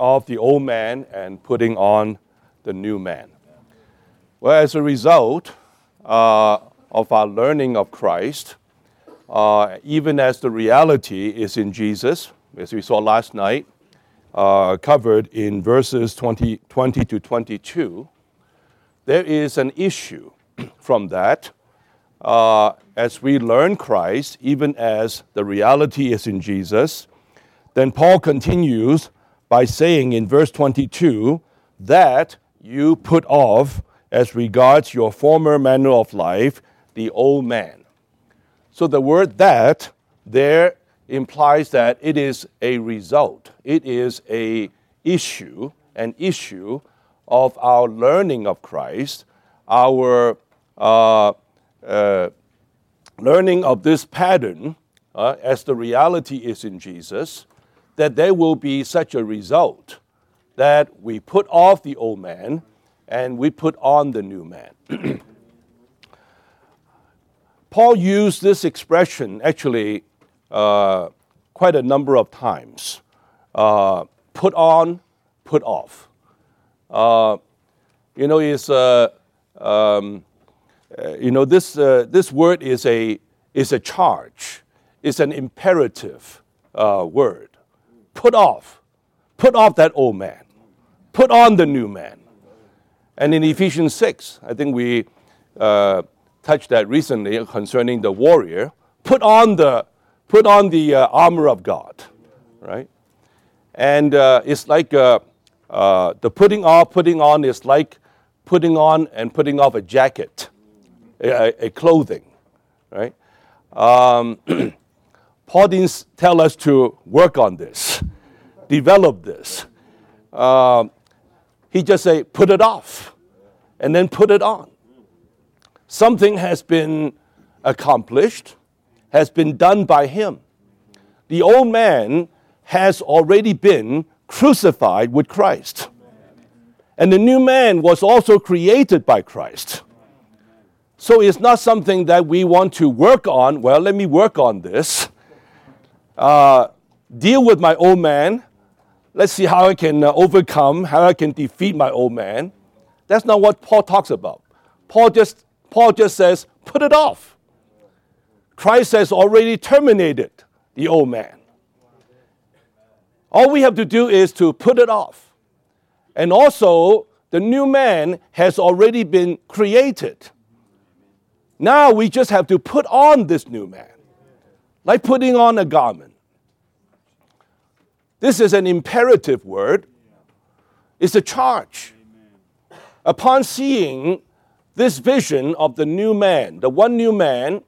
off the old man and putting on the new man. Well, as a result uh, of our learning of Christ, uh, even as the reality is in Jesus, as we saw last night, uh, covered in verses 20, 20 to 22, there is an issue from that. Uh, as we learn Christ, even as the reality is in Jesus, then Paul continues by saying in verse 22 that you put off, as regards your former manner of life, the old man. So the word that there implies that it is a result, it is a issue, an issue of our learning of Christ, our uh, uh, learning of this pattern uh, as the reality is in Jesus, that there will be such a result that we put off the old man and we put on the new man. Paul used this expression actually uh, quite a number of times uh, put on, put off. Uh, you know, is uh, um, uh, you know this uh, this word is a is a charge, it's an imperative word. Put off, put off that old man, put on the new man. And in Ephesians six, I think we touched that recently concerning the warrior. Put on the, put on the uh, armor of God, right? And uh, it's like uh, uh, the putting off, putting on is like putting on and putting off a jacket, a, a clothing, right? Um, Paul didn't tell us to work on this, develop this. Um, he just say, put it off, and then put it on. Something has been accomplished, has been done by him. The old man has already been crucified with Christ. And the new man was also created by Christ. So it's not something that we want to work on. Well, let me work on this. Uh, deal with my old man. Let's see how I can uh, overcome, how I can defeat my old man. That's not what Paul talks about. Paul just Paul just says, put it off. Christ has already terminated the old man. All we have to do is to put it off. And also, the new man has already been created. Now we just have to put on this new man, like putting on a garment. This is an imperative word, it's a charge. Upon seeing this vision of the new man, the one new man,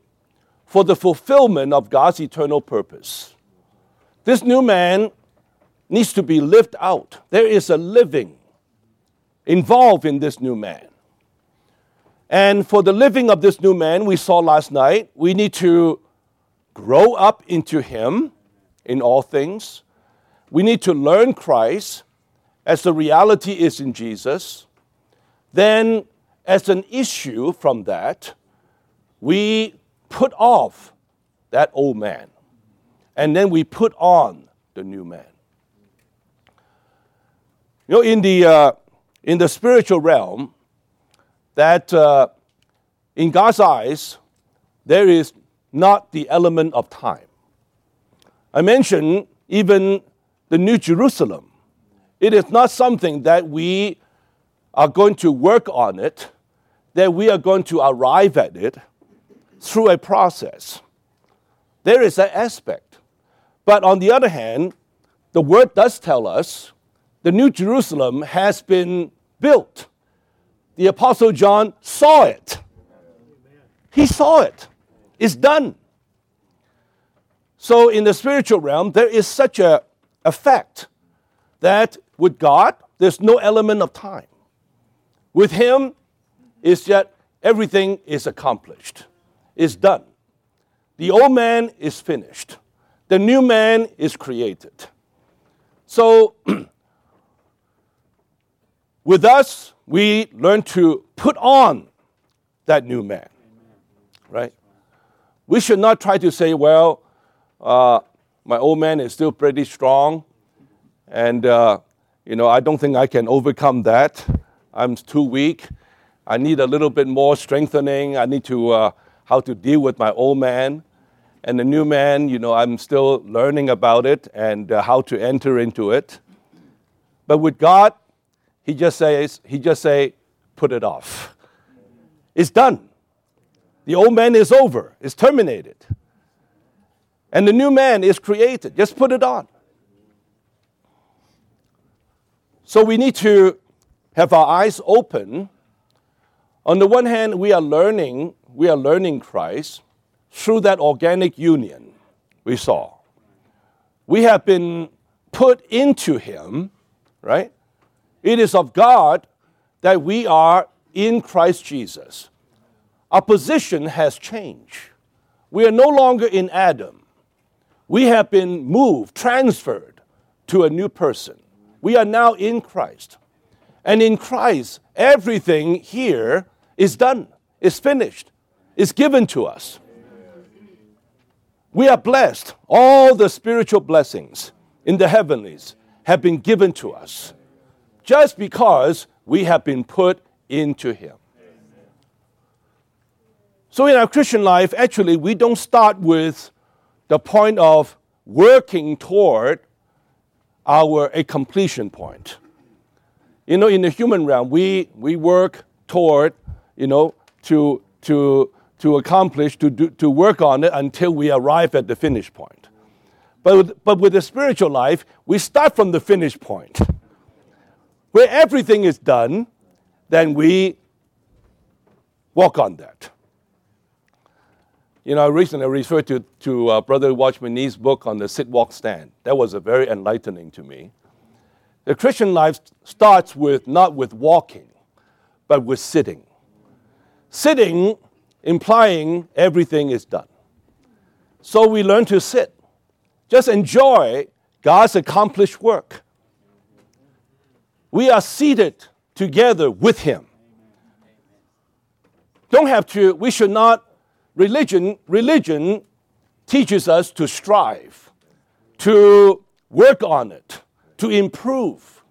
for the fulfillment of God's eternal purpose. This new man needs to be lived out. There is a living involved in this new man. And for the living of this new man, we saw last night, we need to grow up into him in all things. We need to learn Christ as the reality is in Jesus. Then as an issue from that, we put off that old man and then we put on the new man. You know, in the, uh, in the spiritual realm, that uh, in God's eyes, there is not the element of time. I mentioned even the New Jerusalem. It is not something that we are going to work on it, that we are going to arrive at it through a process. There is an aspect. But on the other hand, the word does tell us the New Jerusalem has been built. The Apostle John saw it. He saw it. It's done. So, in the spiritual realm, there is such a, a fact that with God, there's no element of time. With Him, is that everything is accomplished, is done. The old man is finished, the new man is created. So, with us, we learn to put on that new man, right? We should not try to say, well, uh, my old man is still pretty strong, and uh, You know, I don't think I can overcome that. I'm too weak. I need a little bit more strengthening. I need to uh, how to deal with my old man. And the new man, you know, I'm still learning about it and uh, how to enter into it. But with God, he just says, he just say, put it off. It's done. The old man is over. It's terminated. And the new man is created. Just put it on. So we need to have our eyes open. On the one hand, we are learning, we are learning Christ through that organic union we saw. We have been put into him, right? It is of God that we are in Christ Jesus. Our position has changed. We are no longer in Adam. We have been moved, transferred to a new person. We are now in Christ. And in Christ, everything here is done, is finished, is given to us. We are blessed. All the spiritual blessings in the heavenlies have been given to us just because we have been put into Him. So, in our Christian life, actually, we don't start with the point of working toward our a completion point. You know, in the human realm, we, we work toward, you know, to, to, to accomplish, to, do, to work on it until we arrive at the finish point. But with, but with the spiritual life, we start from the finish point. Where everything is done, then we walk on that. You know, I recently referred to, to uh, Brother Watchman Nee's book on the sit walk stand. That was a very enlightening to me. The Christian life starts with not with walking, but with sitting. Sitting implying everything is done. So we learn to sit. Just enjoy God's accomplished work. We are seated together with Him. Don't have to, we should not religion, religion teaches us to strive, to work on it, to improve.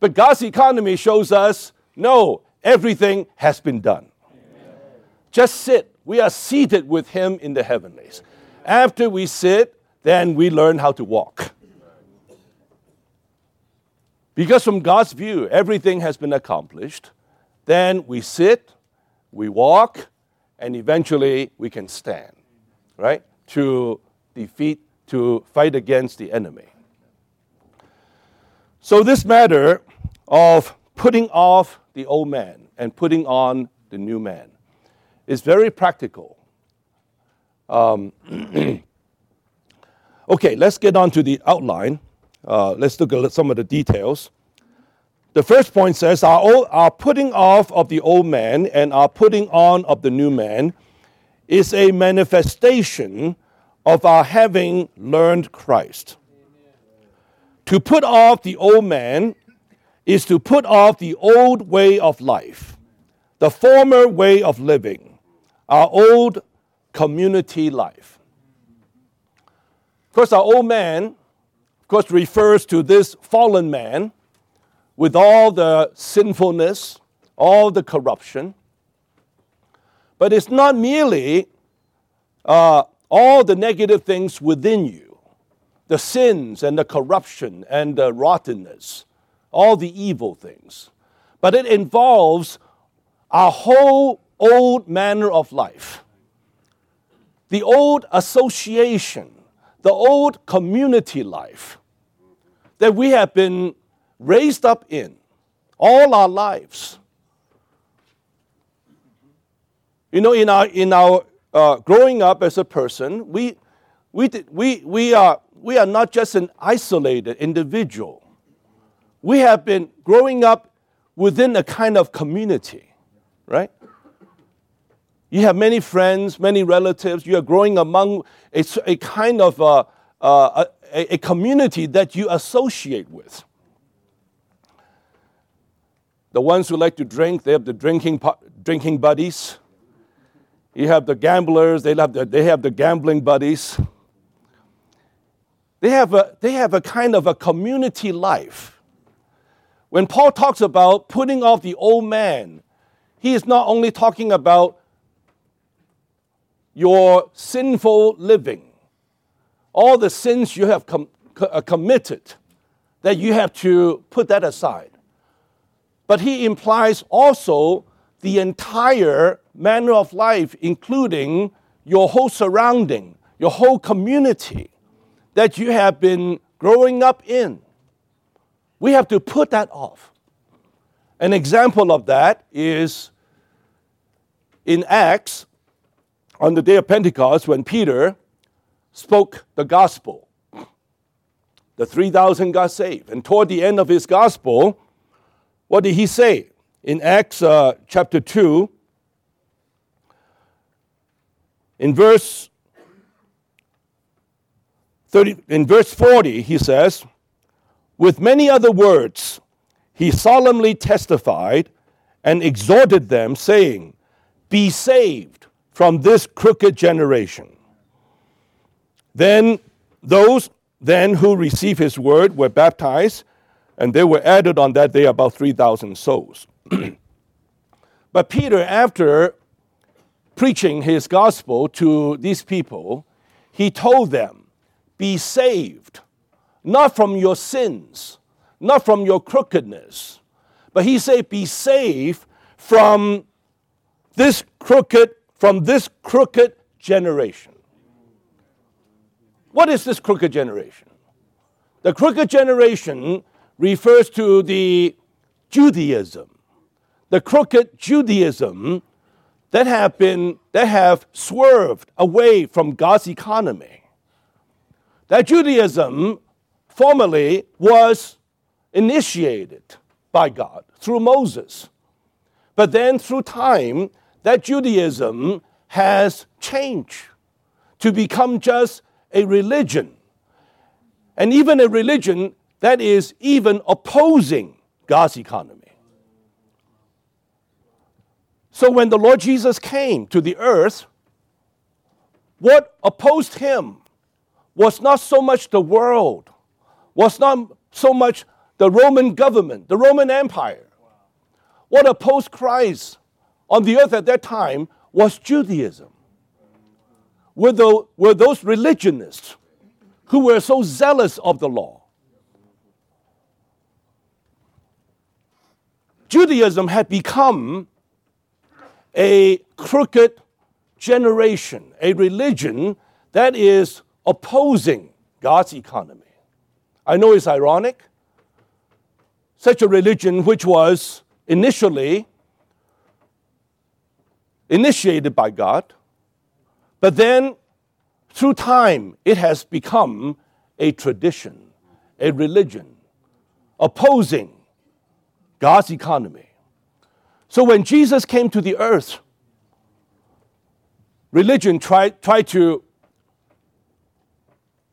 But God's economy shows us no, everything has been done. Just sit. We are seated with Him in the heavenlies. After we sit, then we learn how to walk. Because from God's view, everything has been accomplished. Then we sit, we walk, and eventually we can stand, right? To defeat, to fight against the enemy. So, this matter of putting off the old man and putting on the new man is very practical. Um, okay, let's get on to the outline. Uh, let's look at some of the details. The first point says, our, old, our putting off of the old man and our putting on of the new man is a manifestation of our having learned Christ. To put off the old man is to put off the old way of life, the former way of living, our old community life. Of course, our old man, of course, refers to this fallen man with all the sinfulness, all the corruption. But it's not merely uh, all the negative things within you, the sins and the corruption and the rottenness, all the evil things, but it involves our whole old manner of life, the old association, the old community life that we have been raised up in all our lives. You know, in our, in our uh, growing up as a person, we, we, we, we, are, we are not just an isolated individual. We have been growing up within a kind of community, right? You have many friends, many relatives. You are growing among a, a kind of uh, uh, a, a community that you associate with. The ones who like to drink, they have the drinking, drinking buddies. You have the gamblers, they have the, they have the gambling buddies. They have, a, they have a kind of a community life when Paul talks about putting off the old man, he is not only talking about your sinful living, all the sins you have com- uh, committed, that you have to put that aside. But he implies also the entire manner of life, including your whole surrounding, your whole community that you have been growing up in. We have to put that off. An example of that is in Acts on the day of Pentecost when Peter spoke the gospel. The 3,000 got saved. And toward the end of his gospel, what did he say? In Acts uh, chapter 2, in verse 30, in verse 40, he says, With many other words, he solemnly testified and exhorted them, saying, Be saved from this crooked generation. Then those then who received his word were baptized, and there were added on that day about 3,000 souls. but Peter, after preaching his gospel to these people, he told them, Be saved, not from your sins, not from your crookedness, but he said, Be saved from this crooked, from this crooked generation. What is this crooked generation? The crooked generation refers to the Judaism, the crooked Judaism that have been that have swerved away from God's economy. That Judaism formerly was initiated by God through Moses. But then through time, that Judaism has changed to become just a religion. And even a religion that is even opposing God's economy. So when the Lord Jesus came to the earth, what opposed him was not so much the world, was not so much the Roman government, the Roman Empire. What opposed Christ on the earth at that time was Judaism. Were, the, were those religionists who were so zealous of the law. Judaism had become a crooked generation, a religion that is opposing God's economy. I know it's ironic. Such a religion which was initially initiated by God, but then through time it has become a tradition, a religion, opposing God's economy. So when Jesus came to the earth, religion tried, tried to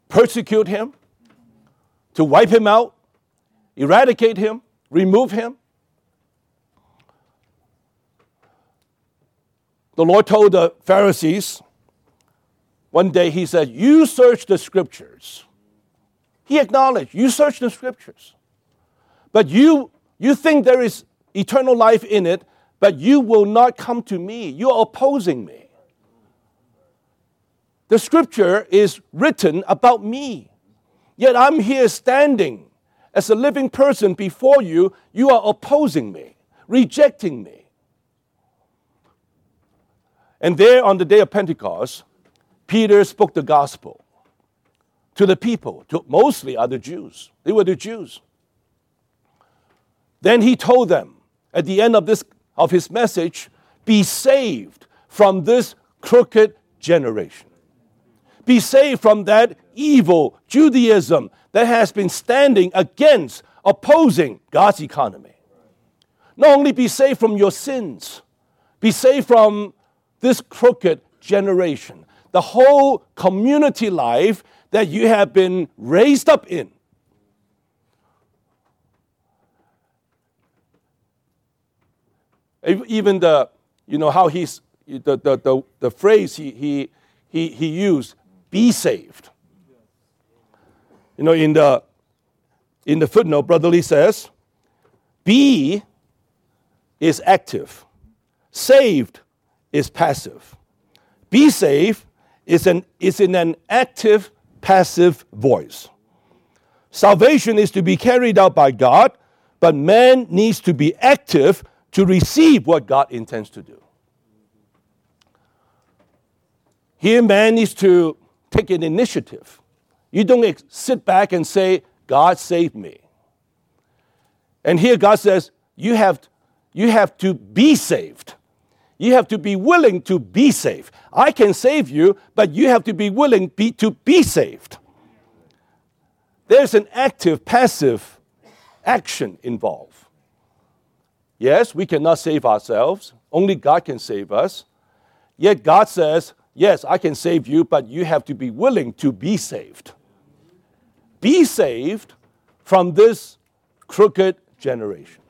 persecute him, to wipe him out, eradicate him, remove him. The Lord told the Pharisees, one day he said, You search the scriptures. He acknowledged, You search the scriptures. But you, you think there is eternal life in it but you will not come to me. You're opposing me. The scripture is written about me. Yet I'm here standing as a living person before you. You are opposing me, rejecting me. And there on the day of Pentecost, Peter spoke the gospel to the people, to mostly other Jews. They were the Jews. Then he told them at the end of this of his message be saved from this crooked generation. Be saved from that evil Judaism that has been standing against, opposing God's economy. Not only be saved from your sins, be saved from this crooked generation, the whole community life that you have been raised up in Even the, you know, how he's, the, the, the, the phrase he, he, he, he used, be saved. You know, in the, in the footnote, Brother Lee says, Be is active, saved is passive. Be saved is, an, is in an active, passive voice. Salvation is to be carried out by God, but man needs to be active to receive what God intends to do. Here, man needs to take an initiative. You don't sit back and say, God saved me. And here God says, you have, you have to be saved. You have to be willing to be saved. I can save you, but you have to be willing be, to be saved. There's an active, passive action involved. Yes, we cannot save ourselves, only God can save us. Yet God says, Yes, I can save you, but you have to be willing to be saved. Be saved from this crooked generation.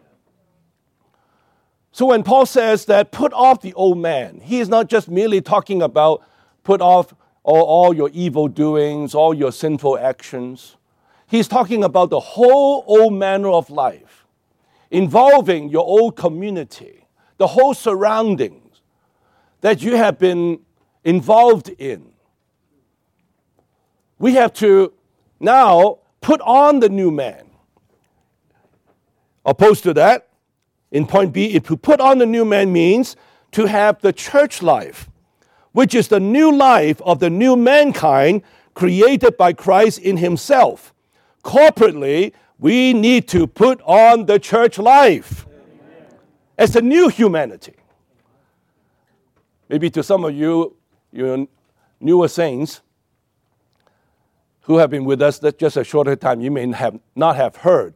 So when Paul says that put off the old man, he is not just merely talking about put off all, all your evil doings, all your sinful actions. He's talking about the whole old manner of life, involving your old community, the whole surroundings that you have been involved in. We have to now put on the new man. Opposed to that, in point B, to put on the new man means to have the church life, which is the new life of the new mankind created by Christ in himself. Corporately, we need to put on the church life as a new humanity. Maybe to some of you, your newer saints who have been with us just a shorter time, you may have not have heard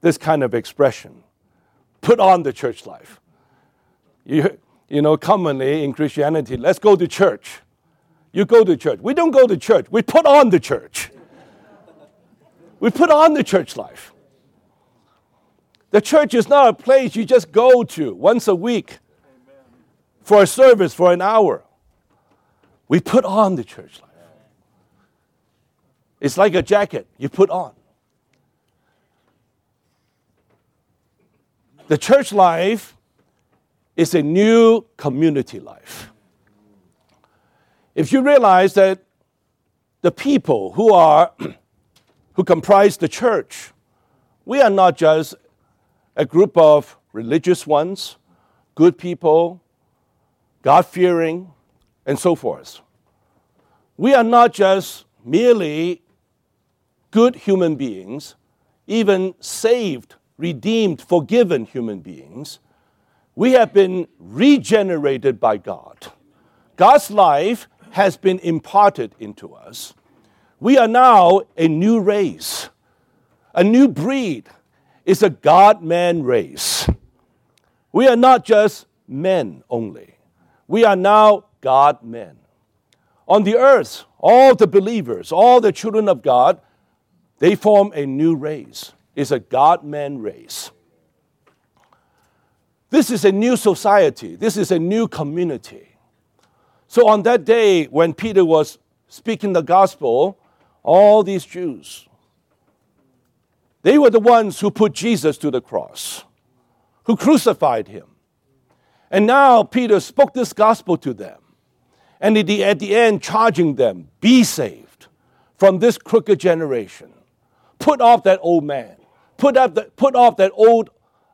this kind of expression. Put on the church life. You, you know, commonly in Christianity, let's go to church. You go to church. We don't go to church. We put on the church. We put on the church life. The church is not a place you just go to once a week for a service for an hour. We put on the church life. It's like a jacket you put on. The church life is a new community life. If you realize that the people who are who comprise the church, we are not just a group of religious ones, good people, God fearing, and so forth. We are not just merely good human beings, even saved, redeemed, forgiven human beings. We have been regenerated by God. God's life has been imparted into us. We are now a new race, a new breed. It's a God man race. We are not just men only, we are now God men. On the earth, all the believers, all the children of God, they form a new race. It's a God man race. This is a new society, this is a new community. So, on that day when Peter was speaking the gospel, all these Jews, they were the ones who put Jesus to the cross, who crucified him. And now Peter spoke this gospel to them. And at the, at the end, charging them, be saved from this crooked generation. Put off that old man. Put, up the, put off that old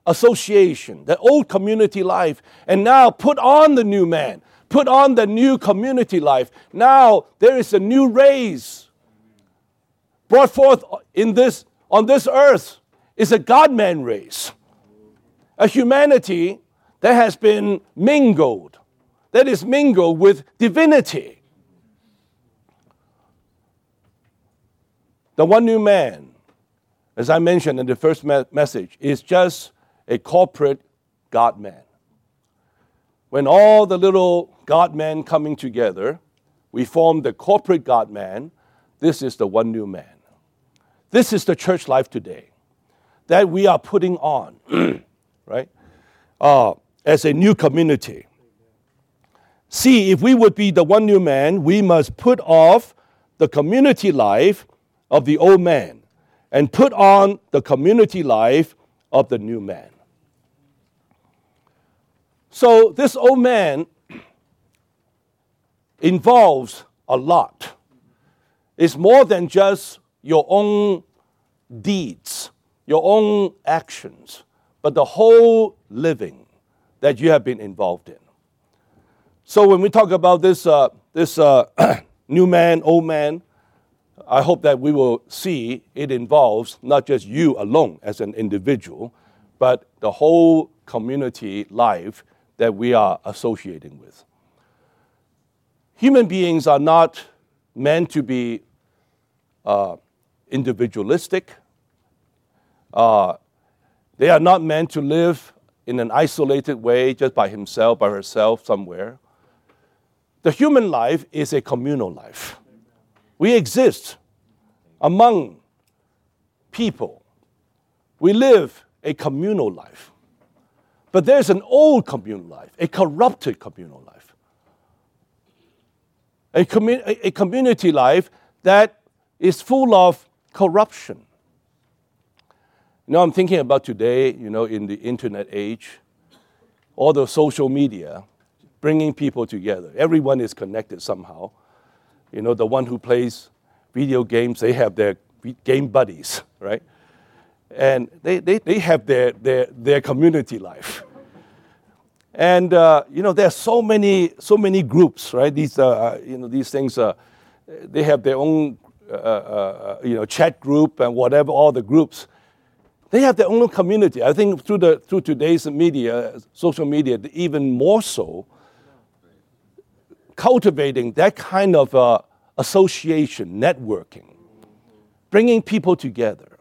association, that old community life, and now put on the new man. Put on the new community life. Now there is a new race brought forth in this, on this earth is a God man race. A humanity that has been mingled, that is mingled with divinity. The one new man, as I mentioned in the first me- message, is just a corporate God man. When all the little God men coming together, we form the corporate God man. This is the one new man. This is the church life today that we are putting on, right? Uh, as a new community. See, if we would be the one new man, we must put off the community life of the old man and put on the community life of the new man. So this old man involves a lot. It's more than just your own deeds, your own actions, but the whole living that you have been involved in. So when we talk about this, uh, this uh, new man, old man, I hope that we will see it involves not just you alone as an individual, but the whole community life that we are associating with. Human beings are not meant to be uh, individualistic. Uh, they are not meant to live in an isolated way just by himself, by herself, somewhere. The human life is a communal life. We exist among people. We live a communal life. But there's an old communal life, a corrupted communal life, a, commu- a community life that is full of corruption. You know, I'm thinking about today, you know, in the internet age, all the social media, bringing people together. Everyone is connected somehow. You know, the one who plays video games, they have their game buddies, right? And they, they, they have their, their, their community life. And, uh, you know, there are so many, so many groups, right? These, uh you know, these things, uh, they have their own, uh, uh, you know, chat group and whatever, all the groups. They have their own community. I think through, the, through today's media, social media, even more so, cultivating that kind of uh, association, networking, bringing people together.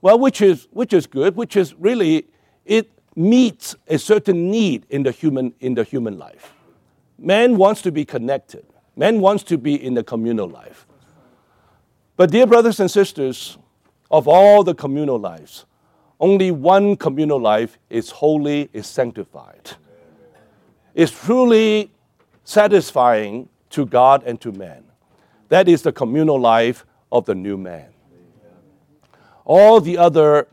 Well, which is, which is good, which is really, it meets a certain need in the human, in the human life. Man wants to be connected. Man wants to be in the communal life. But, dear brothers and sisters, of all the communal lives, only one communal life is holy, is sanctified. Is truly satisfying to God and to man. That is the communal life of the new man. All the other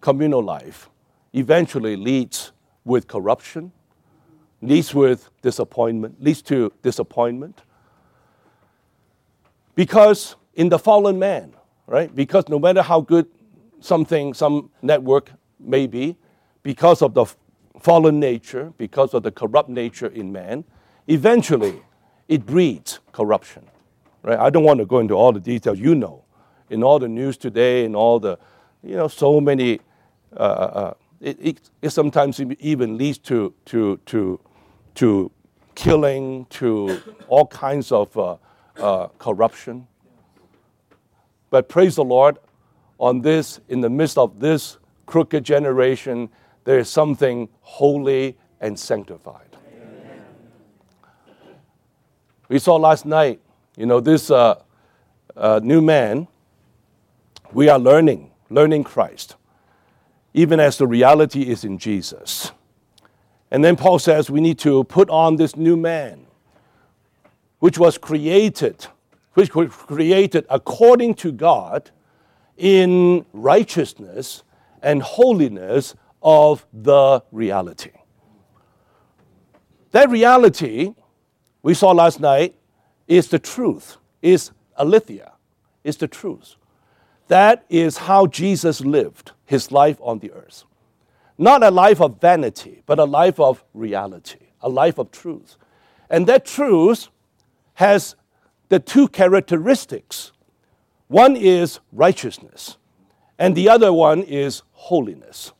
communal life eventually leads with corruption, leads with disappointment, leads to disappointment. Because in the fallen man, right? Because no matter how good something, some network may be, because of the fallen nature, because of the corrupt nature in man, eventually it breeds corruption. Right? I don't want to go into all the details. You know, in all the news today, in all the, you know, so many, uh, uh, uh it, it, it, sometimes even leads to, to, to, to killing, to all kinds of uh, uh, corruption. But praise the Lord, on this, in the midst of this crooked generation, there is something holy and sanctified. We saw last night, you know, this uh, uh, new man, we are learning, learning Christ, even as the reality is in Jesus. And then Paul says we need to put on this new man, which was created, which were created according to God in righteousness and holiness of the reality. That reality we saw last night is the truth, is aletheia, is the truth. That is how Jesus lived his life on the earth. Not a life of vanity, but a life of reality, a life of truth. And that truth has the two characteristics one is righteousness, and the other one is holiness.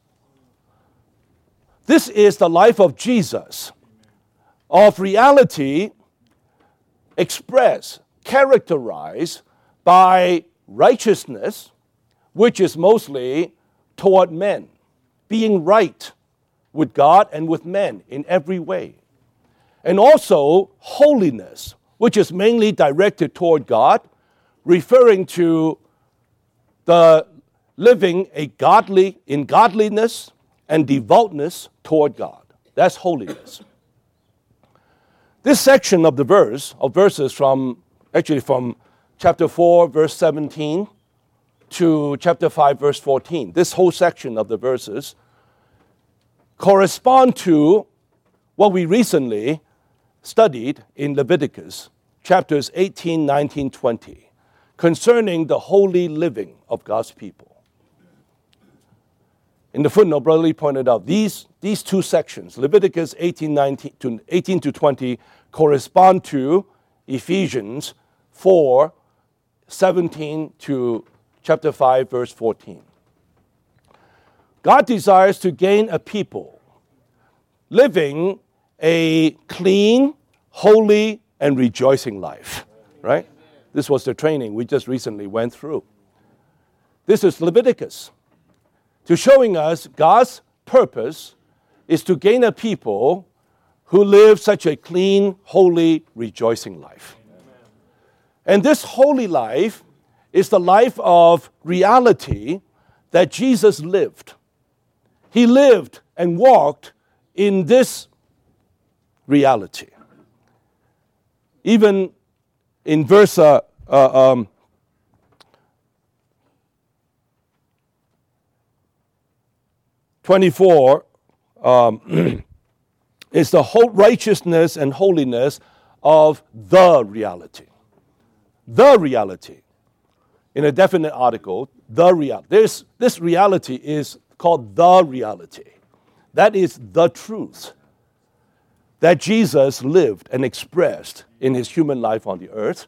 This is the life of Jesus of reality expressed, characterized by righteousness, which is mostly toward men, being right with God and with men in every way. And also holiness, which is mainly directed toward God, referring to the living a godly in godliness and devoutness toward God. That's holiness. This section of the verse, of verses from, actually from chapter 4, verse 17 to chapter 5, verse 14, this whole section of the verses correspond to what we recently studied in Leviticus, chapters 18, 19, 20, concerning the holy living of God's people. In the footnote, Brother Lee pointed out these, these two sections, Leviticus 18, 19 to, 18 to 20, correspond to Ephesians 4, 17 to chapter 5, verse 14. God desires to gain a people living a clean, holy, and rejoicing life, right? This was the training we just recently went through. This is Leviticus to showing us God's purpose is to gain a people who live such a clean, holy, rejoicing life. And this holy life is the life of reality that Jesus lived. He lived and walked in this reality. Even in verse uh, uh, um, Twenty-four um, is the whole righteousness and holiness of the reality. The reality. In a definite article, the reality. This, this reality is called the reality. That is the truth that Jesus lived and expressed in his human life on the earth,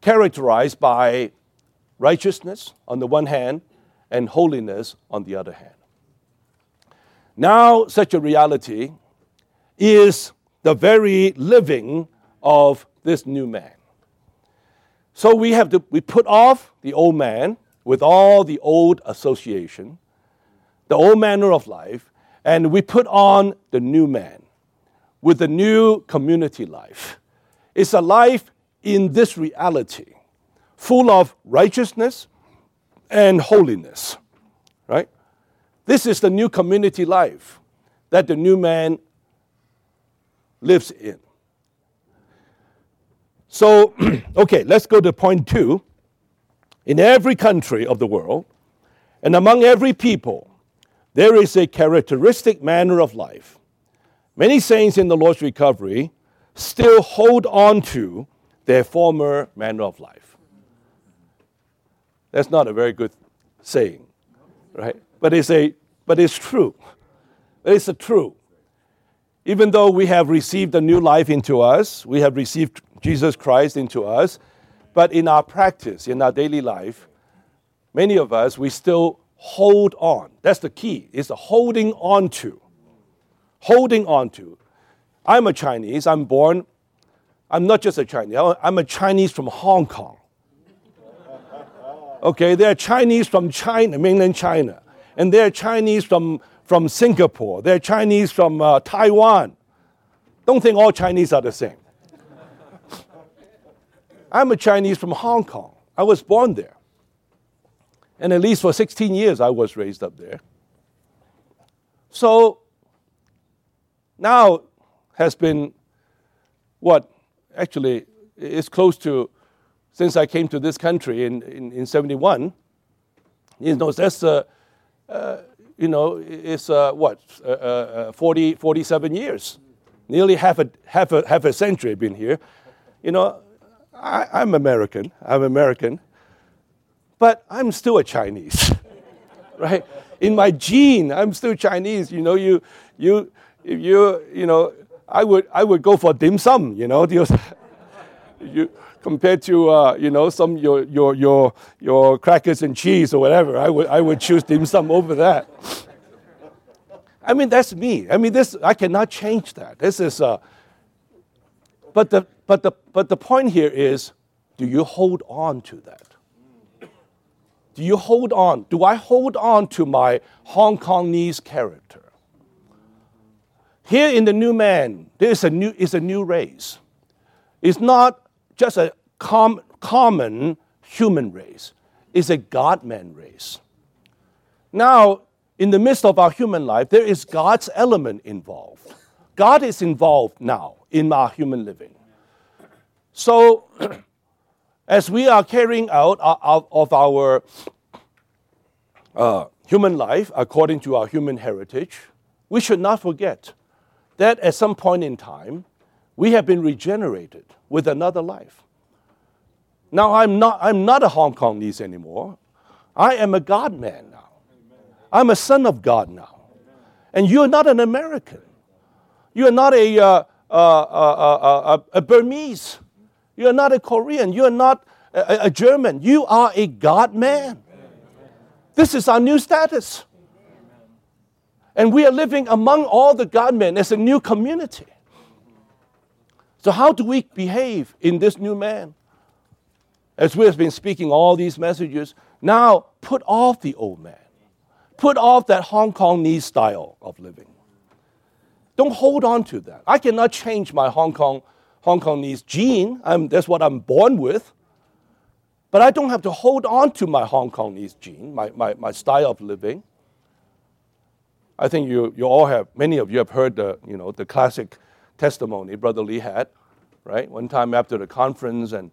characterized by righteousness on the one hand and holiness on the other hand. Now, such a reality is the very living of this new man. So we have to we put off the old man with all the old association, the old manner of life, and we put on the new man with the new community life. It's a life in this reality, full of righteousness and holiness, right? This is the new community life that the new man lives in. So, okay, let's go to point two. In every country of the world and among every people, there is a characteristic manner of life Many saints in the Lord's recovery still hold on to their former manner of life. That's not a very good saying, right? But it's a but it's true. It's a true. Even though we have received a new life into us, we have received Jesus Christ into us, but in our practice, in our daily life, many of us we still hold on. That's the key. It's the holding on to holding on to. I'm a Chinese. I'm born, I'm not just a Chinese, I'm a Chinese from Hong Kong. Okay, they're Chinese from China, mainland China. And they're Chinese from, from Singapore. They're Chinese from uh, Taiwan. Don't think all Chinese are the same. I'm a Chinese from Hong Kong. I was born there. And at least for 16 years, I was raised up there. So now has been what actually is close to since I came to this country in, in, in 71. You know, that's, uh, uh, you know, it's uh, what, uh, uh, 40, 47 years. Nearly half a, half, a, half a century I've been here. You know, I, I'm American. I'm American. But I'm still a Chinese, right? In my gene, I'm still Chinese. You know, you, you, if you, you know, I would, I would go for dim sum, you know, you, compared to, uh, you know, some your, your, your, your crackers and cheese or whatever, I would, I would choose dim sum over that. I mean, that's me. I mean, this, I cannot change that. This is, uh, but the, but the, but the point here is, do you hold on to that? Do you hold on? Do I hold on to my Hong Kongese character? Here in the new man, there is a new, is a new race. It's not just a com- common human race, it's a God man race. Now, in the midst of our human life, there is God's element involved. God is involved now in our human living. So, as we are carrying out of our uh, human life according to our human heritage, we should not forget that at some point in time, we have been regenerated with another life. Now, I'm not, I'm not a Hong Kongese anymore. I am a God man now. I'm a son of God now. And you're not an American. You're not a, uh, uh, uh, a Burmese. You're not a Korean. You're not a, a German. You are a God man. This is our new status. And we are living among all the God men as a new community. So, how do we behave in this new man? As we have been speaking all these messages, now put off the old man. Put off that Hong Kongese style of living. Don't hold on to that. I cannot change my Hong Kong Hong Kongese gene. I'm, that's what I'm born with. But I don't have to hold on to my Hong Kongese gene, my, my, my style of living. I think you, you all have, many of you have heard the, you know, the classic testimony Brother Lee had, right? One time after the conference, and,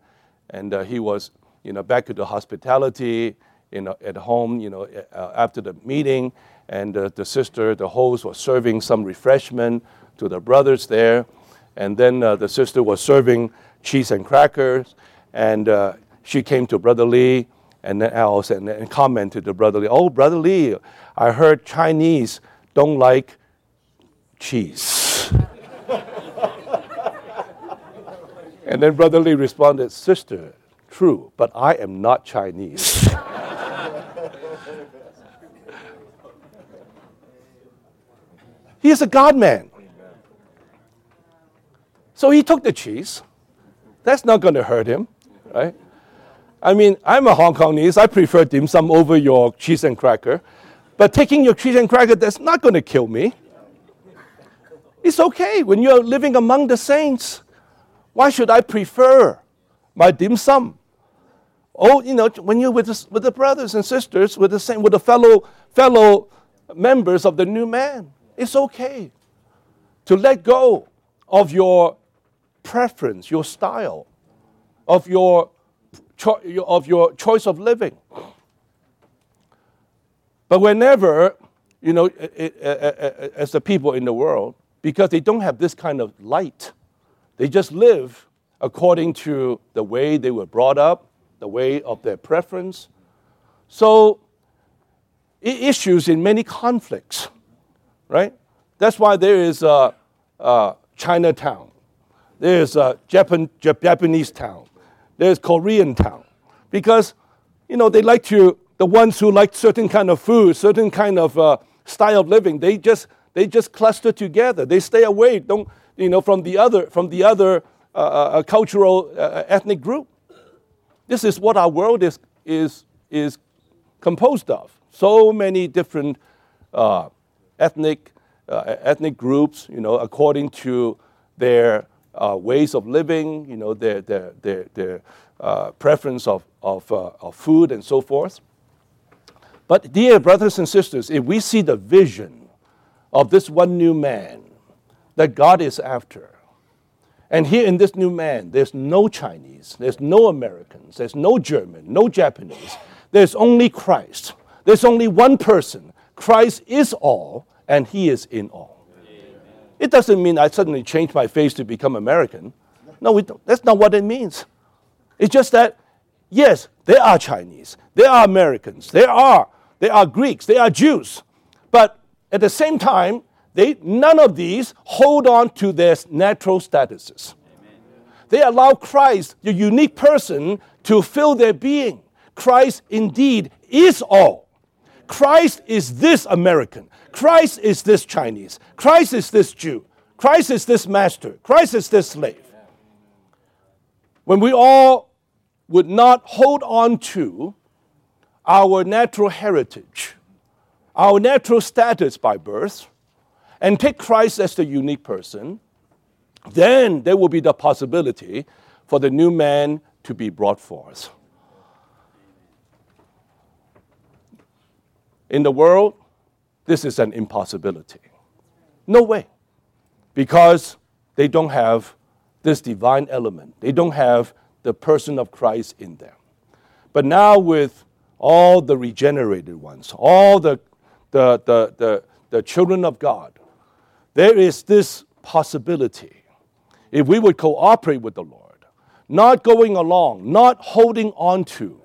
and uh, he was, you know, back to the hospitality, you know, at home, you know, uh, after the meeting, and uh, the sister, the host, was serving some refreshment to the brothers there, and then uh, the sister was serving cheese and crackers, and uh, she came to Brother Lee and then else and, and commented to Brother Lee, "Oh, Brother Lee, I heard Chinese don't like cheese." and then Brother Lee responded, "Sister, true, but I am not Chinese." he is a God man. So he took the cheese. That's not going to hurt him, right? I mean, I'm a Hong Kongese. I prefer dim sum over your cheese and cracker. But taking your cheese and cracker, that's not going to kill me. It's okay when you're living among the saints. Why should I prefer my dim sum? Oh, you know, when you're with the, with the brothers and sisters, with the same, with the fellow fellow members of the new man, it's okay to let go of your preference, your style, of your, cho- of your choice of living. But whenever, you know, as the people in the world, because they don't have this kind of light, they just live according to the way they were brought up, the way of their preference. So issues in many conflicts, right? That's why there is a, a Chinatown there's a Japan, Japanese town, there's Korean town, because you know they like to the ones who like certain kind of food, certain kind of uh, style of living. They just they just cluster together. They stay away, don't you know, from the other from the other uh, uh, uh cultural uh, ethnic group. This is what our world is is is composed of. So many different uh, ethnic ethnic groups, you know, according to their uh, ways of living, you know, their, their, their, their uh, preference of, of, uh, of food and so forth. But, dear brothers and sisters, if we see the vision of this one new man that God is after, and here in this new man, there's no Chinese, there's no Americans, there's no German, no Japanese, there's only Christ. There's only one person. Christ is all, and he is in all. It doesn't mean I suddenly change my face to become American. No, that's not what it means. It's just that, yes, there are Chinese, there are Americans, there are, there are Greeks, they are Jews. But at the same time, they, none of these hold on to their natural statuses. They allow Christ, the unique person, to fill their being. Christ indeed is all. Christ is this American. Christ is this Chinese. Christ is this Jew. Christ is this master. Christ is this slave. When we all would not hold on to our natural heritage, our natural status by birth, and take Christ as the unique person, then there will be the possibility for the new man to be brought forth. In the world, this is an impossibility. No way. Because they don't have this divine element, they don't have the person of Christ in them. But now, with all the regenerated ones, all the, the, the, the, the children of God, there is this possibility if we would cooperate with the Lord, not going along, not holding on to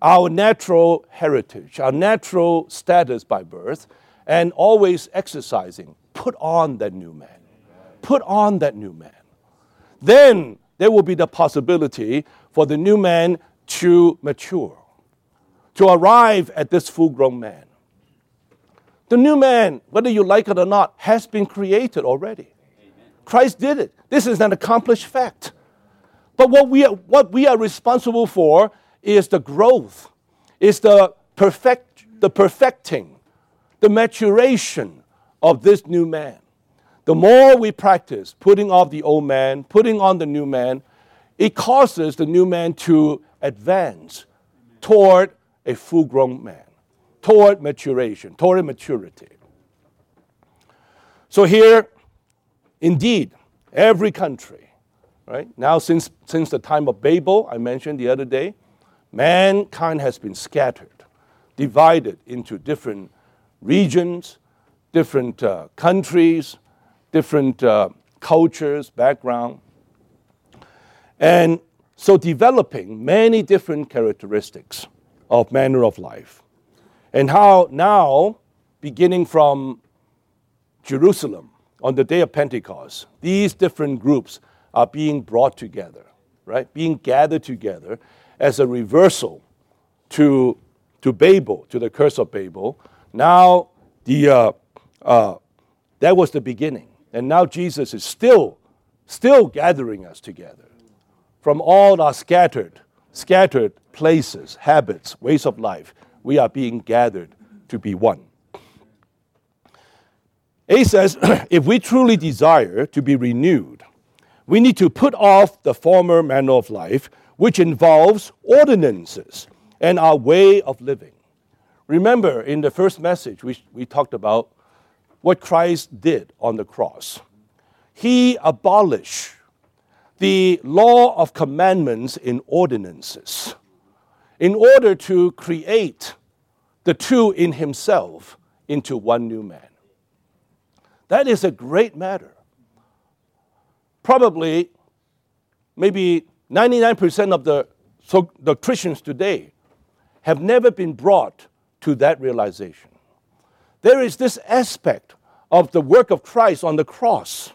our natural heritage, our natural status by birth, and always exercising. Put on that new man. Put on that new man. Then there will be the possibility for the new man to mature, to arrive at this full grown man. The new man, whether you like it or not, has been created already. Christ did it. This is an accomplished fact. But what we are, what we are responsible for is the growth, is the perfect, the perfecting, the maturation of this new man. The more we practice putting off the old man, putting on the new man, it causes the new man to advance toward a full grown man, toward maturation, toward maturity. So, here, indeed, every country, right? Now, since, since the time of Babel, I mentioned the other day, mankind has been scattered, divided into different regions, different uh, countries, different uh, cultures, background. And so developing many different characteristics of manner of life. And how now, beginning from Jerusalem on the day of Pentecost, these different groups are being brought together, right? Being gathered together as a reversal to, to Babel, to the curse of Babel. Now, the, uh, uh, that was the beginning. And now Jesus is still, still gathering us together from all our scattered, scattered places, habits, ways of life. We are being gathered to be one. A says, if we truly desire to be renewed, we need to put off the former manner of life which involves ordinances and our way of living. Remember, in the first message, we, we talked about what Christ did on the cross. He abolished the law of commandments in ordinances in order to create the two in himself into one new man. That is a great matter. Probably, maybe 99% of the, so the Christians today have never been brought to that realization. There is this aspect of the work of Christ on the cross,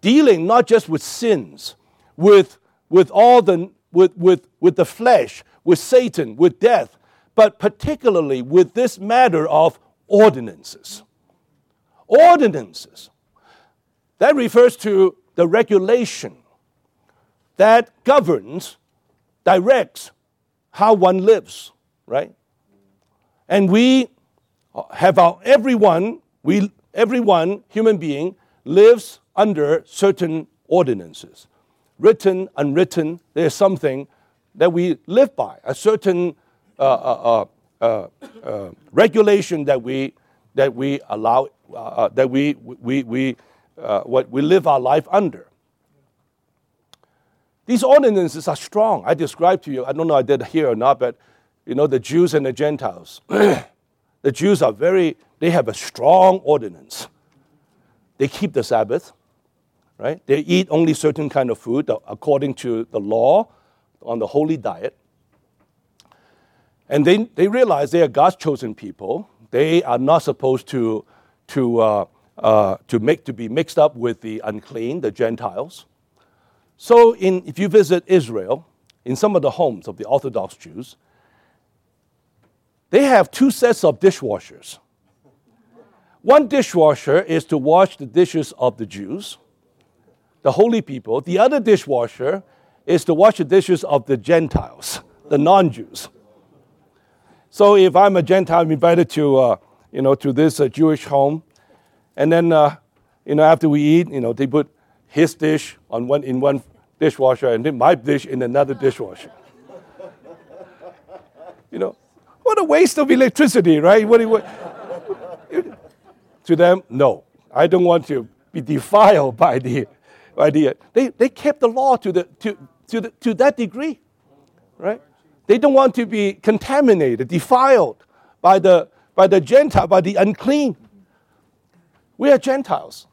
dealing not just with sins, with, with all the with, with, with the flesh, with Satan, with death, but particularly with this matter of ordinances. Ordinances. That refers to the regulation that governs, directs how one lives, right? And we have our everyone, we everyone, human being, lives under certain ordinances. Written, unwritten, there's something that we live by, a certain uh, uh, uh, uh, uh regulation that we, that we allow, uh, that we, we, we, what we live our life under. These ordinances are strong. I described to you, I don't know I did here or not, but you know, the Jews and the Gentiles. the Jews are very, they have a strong ordinance. They keep the Sabbath, right? They eat only certain kind of food according to the law on the holy diet. And they, they realize they are God's chosen people. They are not supposed to, to, uh, uh, to, make, to be mixed up with the unclean, the Gentiles. So, in, if you visit Israel, in some of the homes of the Orthodox Jews, they have two sets of dishwashers. One dishwasher is to wash the dishes of the Jews, the holy people. The other dishwasher is to wash the dishes of the Gentiles, the non Jews. So if I'm a Gentile, I'm invited to, uh, you know, to this uh, Jewish home, and then, uh, you know, after we eat, you know, they put his dish on one, in one dishwasher and then my dish in another dishwasher. you know, what a waste of electricity, right? What, what, to them, no. I don't want to be defiled by the, the they, they kept the law to, the, to, to, the, to that degree, right? They don't want to be contaminated, defiled by the, by the Gentile, by the unclean. We are Gentiles.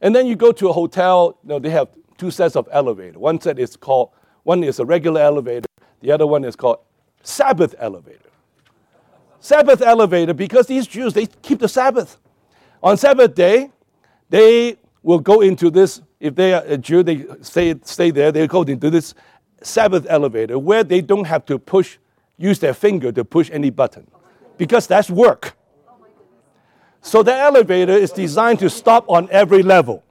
And then you go to a hotel, you know, they have two sets of elevator. One set is called, one is a regular elevator, the other one is called Sabbath elevator. Sabbath elevator because these Jews, they keep the Sabbath. On Sabbath day, they will go into this, if they are a Jew, they stay, stay there, they go into this Sabbath elevator where they don't have to push, use their finger to push any button because that's work. So the elevator is designed to stop on every level.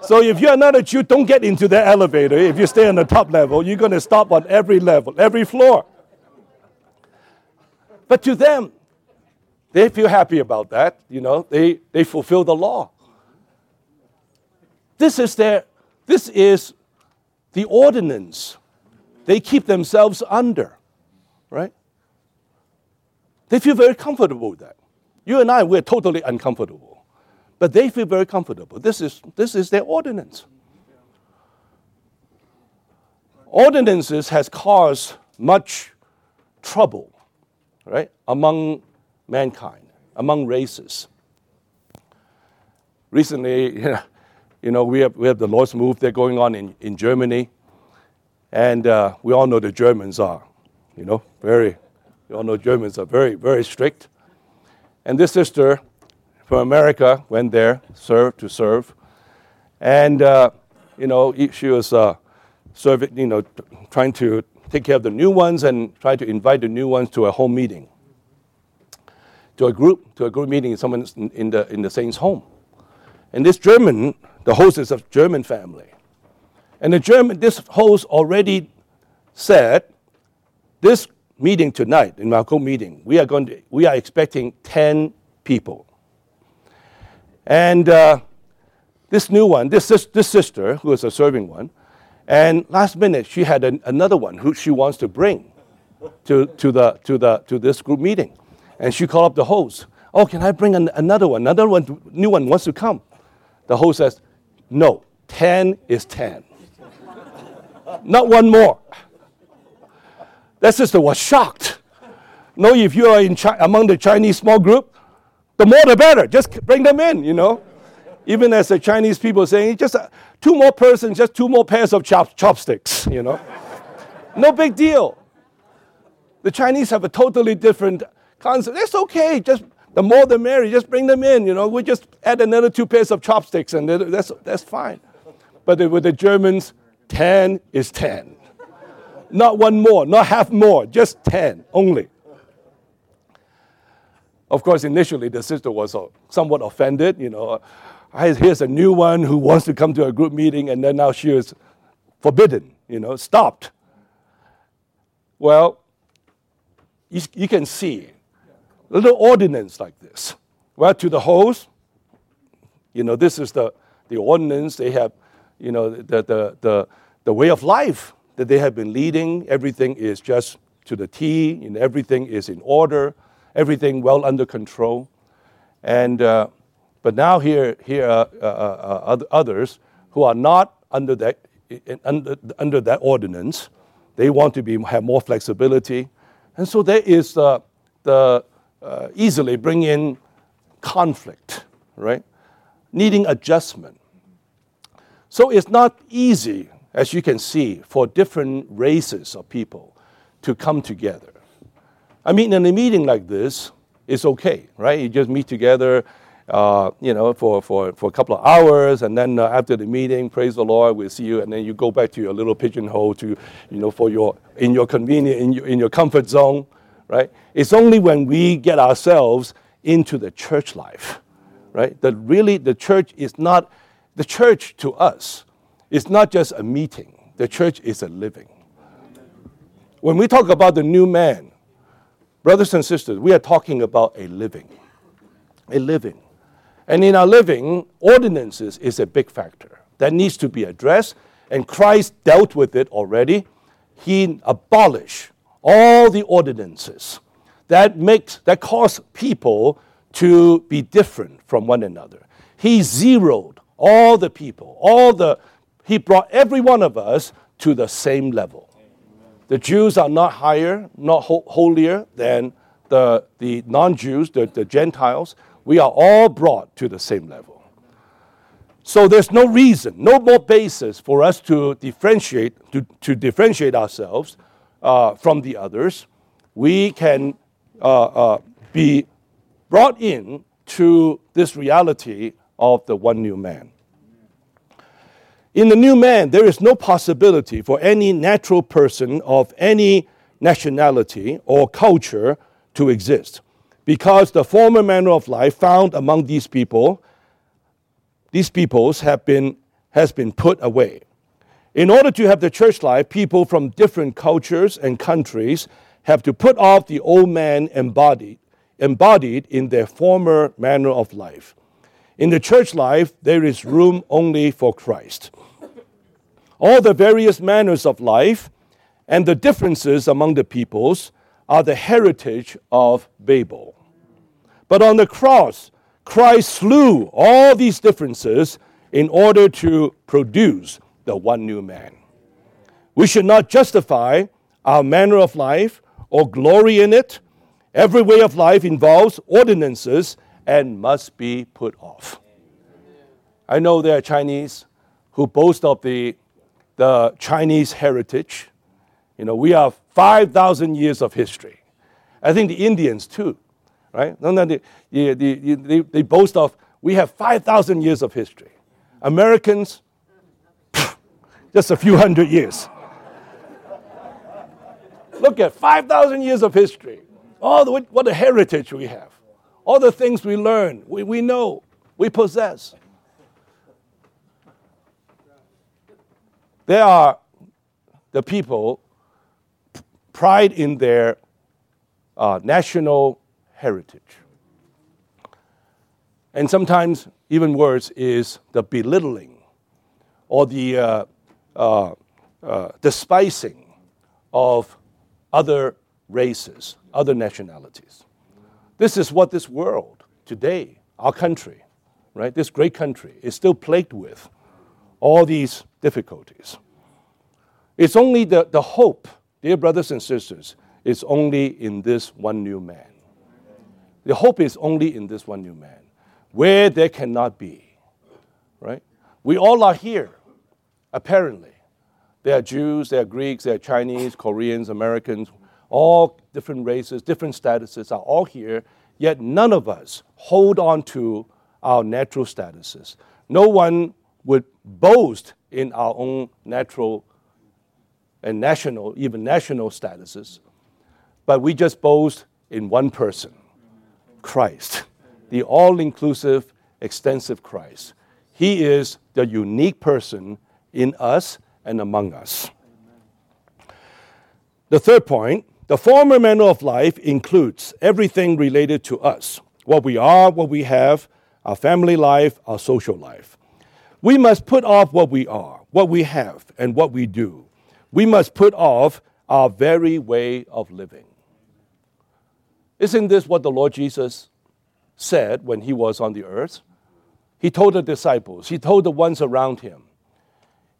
So if you're not a Jew, don't get into the elevator. If you stay on the top level, you're going to stop on every level, every floor. But to them, they feel happy about that. You know, they, they fulfill the law. This is their, this is the ordinance they keep themselves under, right? They feel very comfortable with that. You and I, we're totally uncomfortable. But they feel very comfortable. This is, this is their ordinance. Ordinances has caused much trouble, right, among mankind, among races. Recently, you know, we have, we have the Lord's move there going on in, in Germany. And uh, we all know the Germans are, you know, very, we all know Germans are very, very strict. And this sister from America went there, served to serve. And, uh, you know, she was uh, serving, you know, trying to take care of the new ones and try to invite the new ones to a home meeting, to a group, to a group meeting in someone in the, in the saint's home. And this German, the host is a German family. And the German, this host already said, this meeting tonight, in Malcolm meeting, we are going to, we are expecting 10 people. And uh, this new one, this, this sister, who is a serving one, and last minute she had an, another one who she wants to bring to, to, the, to, the, to this group meeting. And she called up the host. Oh, can I bring an, another one? Another one, new one wants to come. The host says, no, 10 is 10. Not one more. That sister was shocked. No, if you are in among the Chinese small group, the more the better. Just bring them in, you know. Even as the Chinese people saying, just uh, two more persons, just two more pairs of chop- chopsticks, you know. no big deal. The Chinese have a totally different concept. That's okay. Just the more the merry. Just bring them in. You know, we just add another two pairs of chopsticks, and that's that's fine. But with the Germans, ten is ten not one more, not half more, just 10 only. Of course, initially the sister was uh, somewhat offended. You know, here's a new one who wants to come to a group meeting, and then now she is forbidden, you know, stopped. Well, you, you can see little ordinance like this. Well, to the host, you know, this is the, the ordinance. They have, you know, the, the, the, the way of life that they have been leading. Everything is just to the T, and everything is in order, everything well under control. And, uh, but now here, here are uh, uh, uh others who are not under that, under, under that ordinance. They want to be, have more flexibility. And so there is uh, the uh, easily bring in conflict, right? Needing adjustment. So it's not easy as you can see, for different races of people to come together. I mean, in a meeting like this, it's okay, right? You just meet together, uh, you know, for, for, for a couple of hours, and then uh, after the meeting, praise the Lord, we'll see you, and then you go back to your little pigeonhole to, you know, for your, in your convenience, in your, in your comfort zone, right? It's only when we get ourselves into the church life, right? That really the church is not, the church to us it's not just a meeting, the church is a living. When we talk about the new man, brothers and sisters, we are talking about a living. A living. And in our living, ordinances is a big factor that needs to be addressed, and Christ dealt with it already. He abolished all the ordinances that makes that cause people to be different from one another. He zeroed all the people, all the he brought every one of us to the same level. The Jews are not higher, not holier than the, the non Jews, the, the Gentiles. We are all brought to the same level. So there's no reason, no more basis for us to differentiate, to, to differentiate ourselves uh, from the others. We can uh, uh, be brought in to this reality of the one new man. In the new man, there is no possibility for any natural person of any nationality or culture to exist because the former manner of life found among these people these peoples have been, has been put away. In order to have the church life, people from different cultures and countries have to put off the old man embodied, embodied in their former manner of life. In the church life, there is room only for Christ. All the various manners of life and the differences among the peoples are the heritage of Babel. But on the cross, Christ slew all these differences in order to produce the one new man. We should not justify our manner of life or glory in it. Every way of life involves ordinances and must be put off. I know there are Chinese who boast of the, the Chinese heritage. You know, we have 5,000 years of history. I think the Indians too right? No, no, they, they, they, they boast of, we have 5,000 years of history. Americans, just a few hundred years. Look at 5,000 years of history. All the, what a heritage we have. All the things we learn, we, we know, we possess. There are the people pride in their uh, national heritage. And sometimes, even worse, is the belittling or the uh, uh, uh, despising of other races, other nationalities. This is what this world today, our country, right, this great country, is still plagued with all these difficulties. It's only the, the hope, dear brothers and sisters, is only in this one new man. The hope is only in this one new man, where there cannot be. Right? We all are here, apparently. There are Jews, there are Greeks, there are Chinese, Koreans, Americans, all different races, different statuses are all here, yet none of us hold on to our natural statuses. No one would boast in our own natural and national, even national statuses, but we just boast in one person Christ, the all inclusive, extensive Christ. He is the unique person in us and among us. The third point the former manner of life includes everything related to us what we are, what we have, our family life, our social life. We must put off what we are, what we have, and what we do. We must put off our very way of living. Isn't this what the Lord Jesus said when he was on the earth? He told the disciples, he told the ones around him,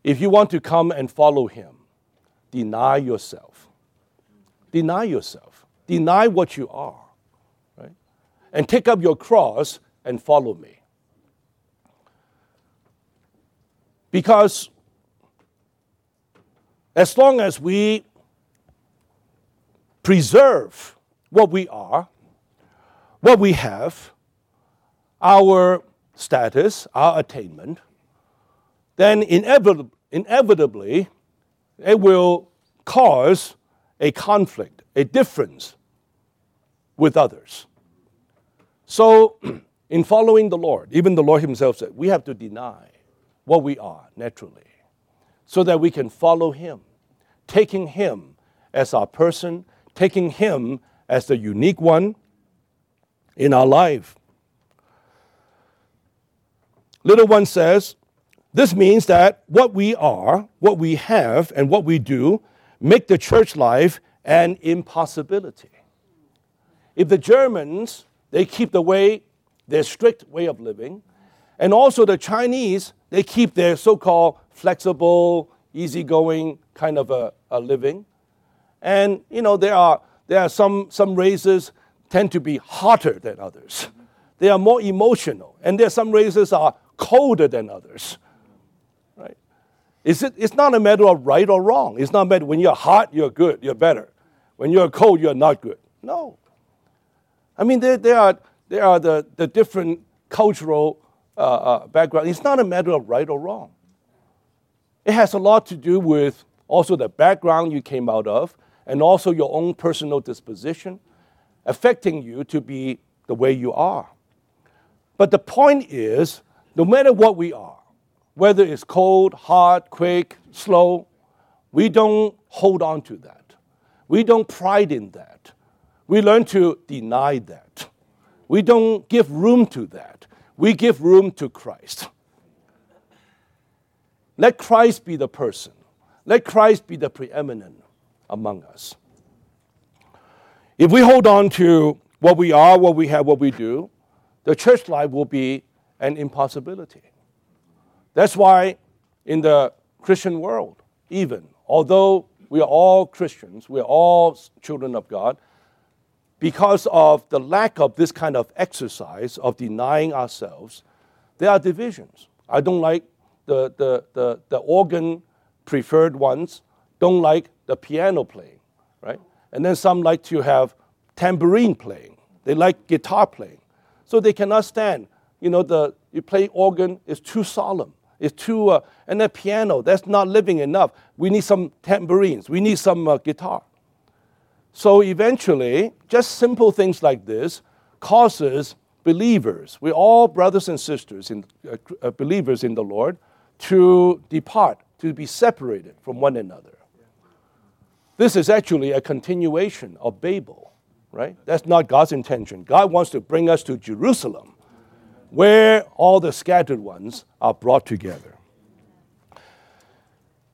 if you want to come and follow him, deny yourself. Deny yourself. Deny what you are, right? And take up your cross and follow me. Because as long as we preserve what we are, what we have, our status, our attainment, then inevitably, inevitably it will cause a conflict, a difference with others. So, in following the Lord, even the Lord Himself said, we have to deny what we are naturally so that we can follow Him, taking Him as our person, taking Him as the unique one in our life. Little one says, this means that what we are, what we have, and what we do make the church life an impossibility. If the Germans, they keep the way, their strict way of living, and also the Chinese, they keep their so called flexible, easygoing kind of a, a living. And, you know, there are there are some, some races tend to be hotter than others. They are more emotional. And there are some races are colder than others. Right? Is it, it's not a matter of right or wrong. It's not a matter when you're hot, you're good, you're better. When you're cold, you're not good. No. I mean, there, there are, there are the, the different cultural uh, uh, background. It's not a matter of right or wrong. It has a lot to do with also the background you came out of and also your own personal disposition affecting you to be the way you are. But the point is, no matter what we are, whether it's cold, hot, quick, slow, we don't hold on to that. We don't pride in that. We learn to deny that. We don't give room to that. We give room to Christ. Let Christ be the person. Let Christ be the preeminent among us. If we hold on to what we are, what we have, what we do, the church life will be an impossibility. That's why in the Christian world, even, although we are all Christians, we are all children of God, because of the lack of this kind of exercise of denying ourselves, there are divisions. I don't like the, the, the, the organ preferred ones, don't like the piano playing, right? And then some like to have tambourine playing. They like guitar playing. So they cannot stand. You know, the, you play organ is too solemn. It's too, uh, and then piano, that's not living enough. We need some tambourines. We need some uh, guitar. So eventually, just simple things like this causes believers, we're all brothers and sisters, in, uh, uh, believers in the Lord, to depart, to be separated from one another. This is actually a continuation of Babel, right? That's not God's intention. God wants to bring us to Jerusalem, where all the scattered ones are brought together.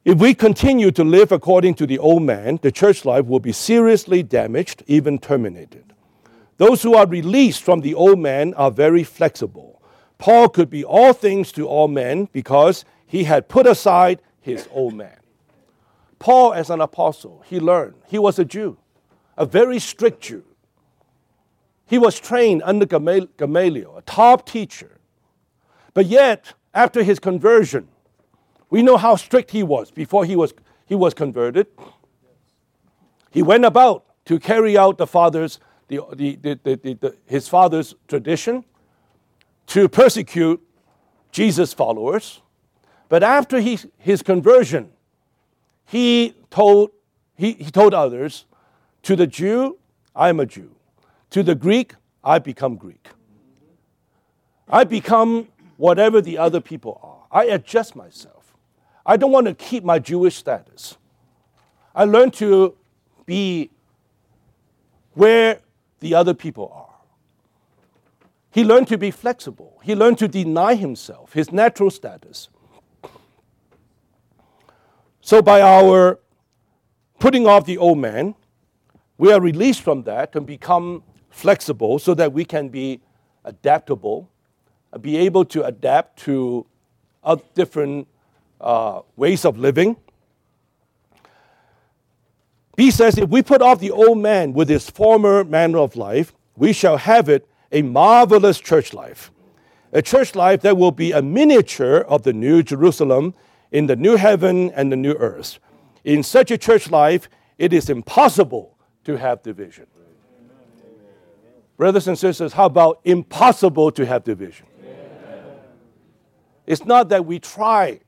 If we continue to live according to the old man, the church life will be seriously damaged, even terminated. Those who are released from the old man are very flexible. Paul could be all things to all men because he had put aside his old man. Paul, as an apostle, he learned. He was a Jew, a very strict Jew. He was trained under Gamaliel, a top teacher. But yet, after his conversion, we know how strict he was before he was, he was converted. He went about to carry out the father's, the, the, the, the, his father's tradition to persecute Jesus' followers. But after he, his conversion, he told, he, he told others, to the Jew, I am a Jew. To the Greek, I become Greek. I become whatever the other people are. I adjust myself. I don't want to keep my Jewish status. I learn to be where the other people are. He learned to be flexible. He learned to deny himself, his natural status. So, by our putting off the old man, we are released from that and become flexible so that we can be adaptable, be able to adapt to different uh, ways of living. B says, if we put off the old man with his former manner of life, we shall have it a marvelous church life. A church life that will be a miniature of the new Jerusalem in the new heaven and the new earth. In such a church life, it is impossible to have division. Brothers and sisters, how about impossible to have division? It's not that we try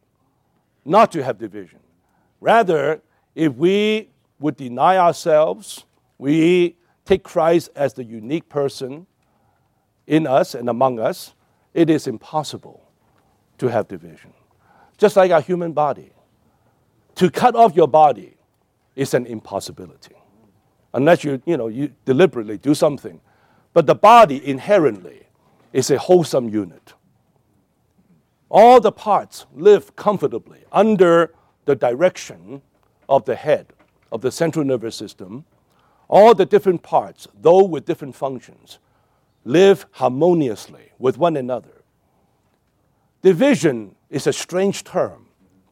not to have division. Rather, if we would deny ourselves, we take Christ as the unique person in us and among us, it is impossible to have division. Just like our human body. To cut off your body is an impossibility. Unless you, you, know, you deliberately do something. But the body inherently is a wholesome unit all the parts live comfortably under the direction of the head of the central nervous system. All the different parts, though with different functions, live harmoniously with one another. Division is a strange term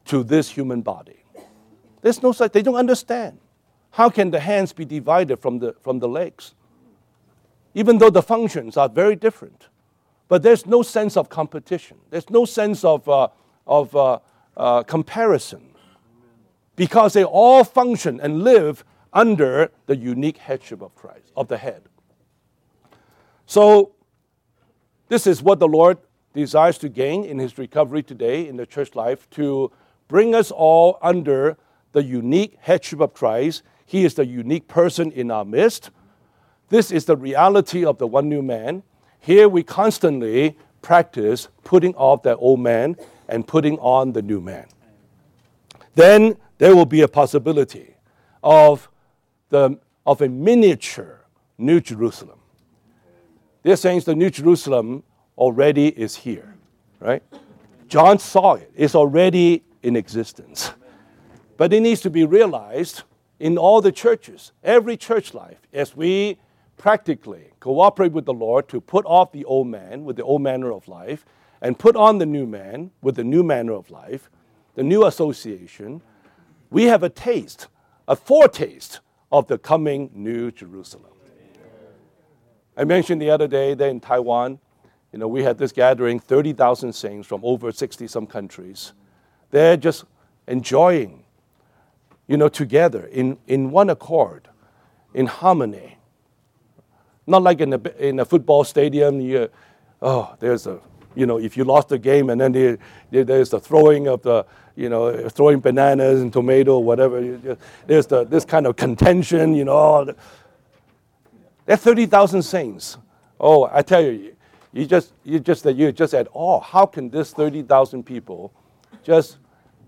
to this human body. There's no such, they don't understand. How can the hands be divided from the, from the legs? Even though the functions are very different. but there's no sense of competition. There's no sense of, uh, of uh, uh, comparison because they all function and live under the unique headship of Christ, of the head. So, this is what the Lord desires to gain in his recovery today in the church life to bring us all under the unique headship of Christ. He is the unique person in our midst. This is the reality of the one new man. Here we constantly practice putting off that old man and putting on the new man. Then there will be a possibility of, the, of a miniature New Jerusalem. They're saying the New Jerusalem already is here, right? John saw it, it's already in existence. But it needs to be realized in all the churches, every church life, as we practically cooperate with the Lord to put off the old man with the old manner of life and put on the new man with the new manner of life, the new association, we have a taste, a foretaste of the coming new Jerusalem. I mentioned the other day that in Taiwan, you know, we had this gathering, 30,000 saints from over 60 some countries. They're just enjoying, you know, together in, in one accord, in harmony. Not like in a, in a football stadium, you, oh, there's a, you know, if you lost the game and then there, there's the throwing of the, you know, throwing bananas and tomato, whatever. There's the, this kind of contention, you know. There are 30,000 saints. Oh, I tell you, you just, you just, you just at oh, how can this 30,000 people just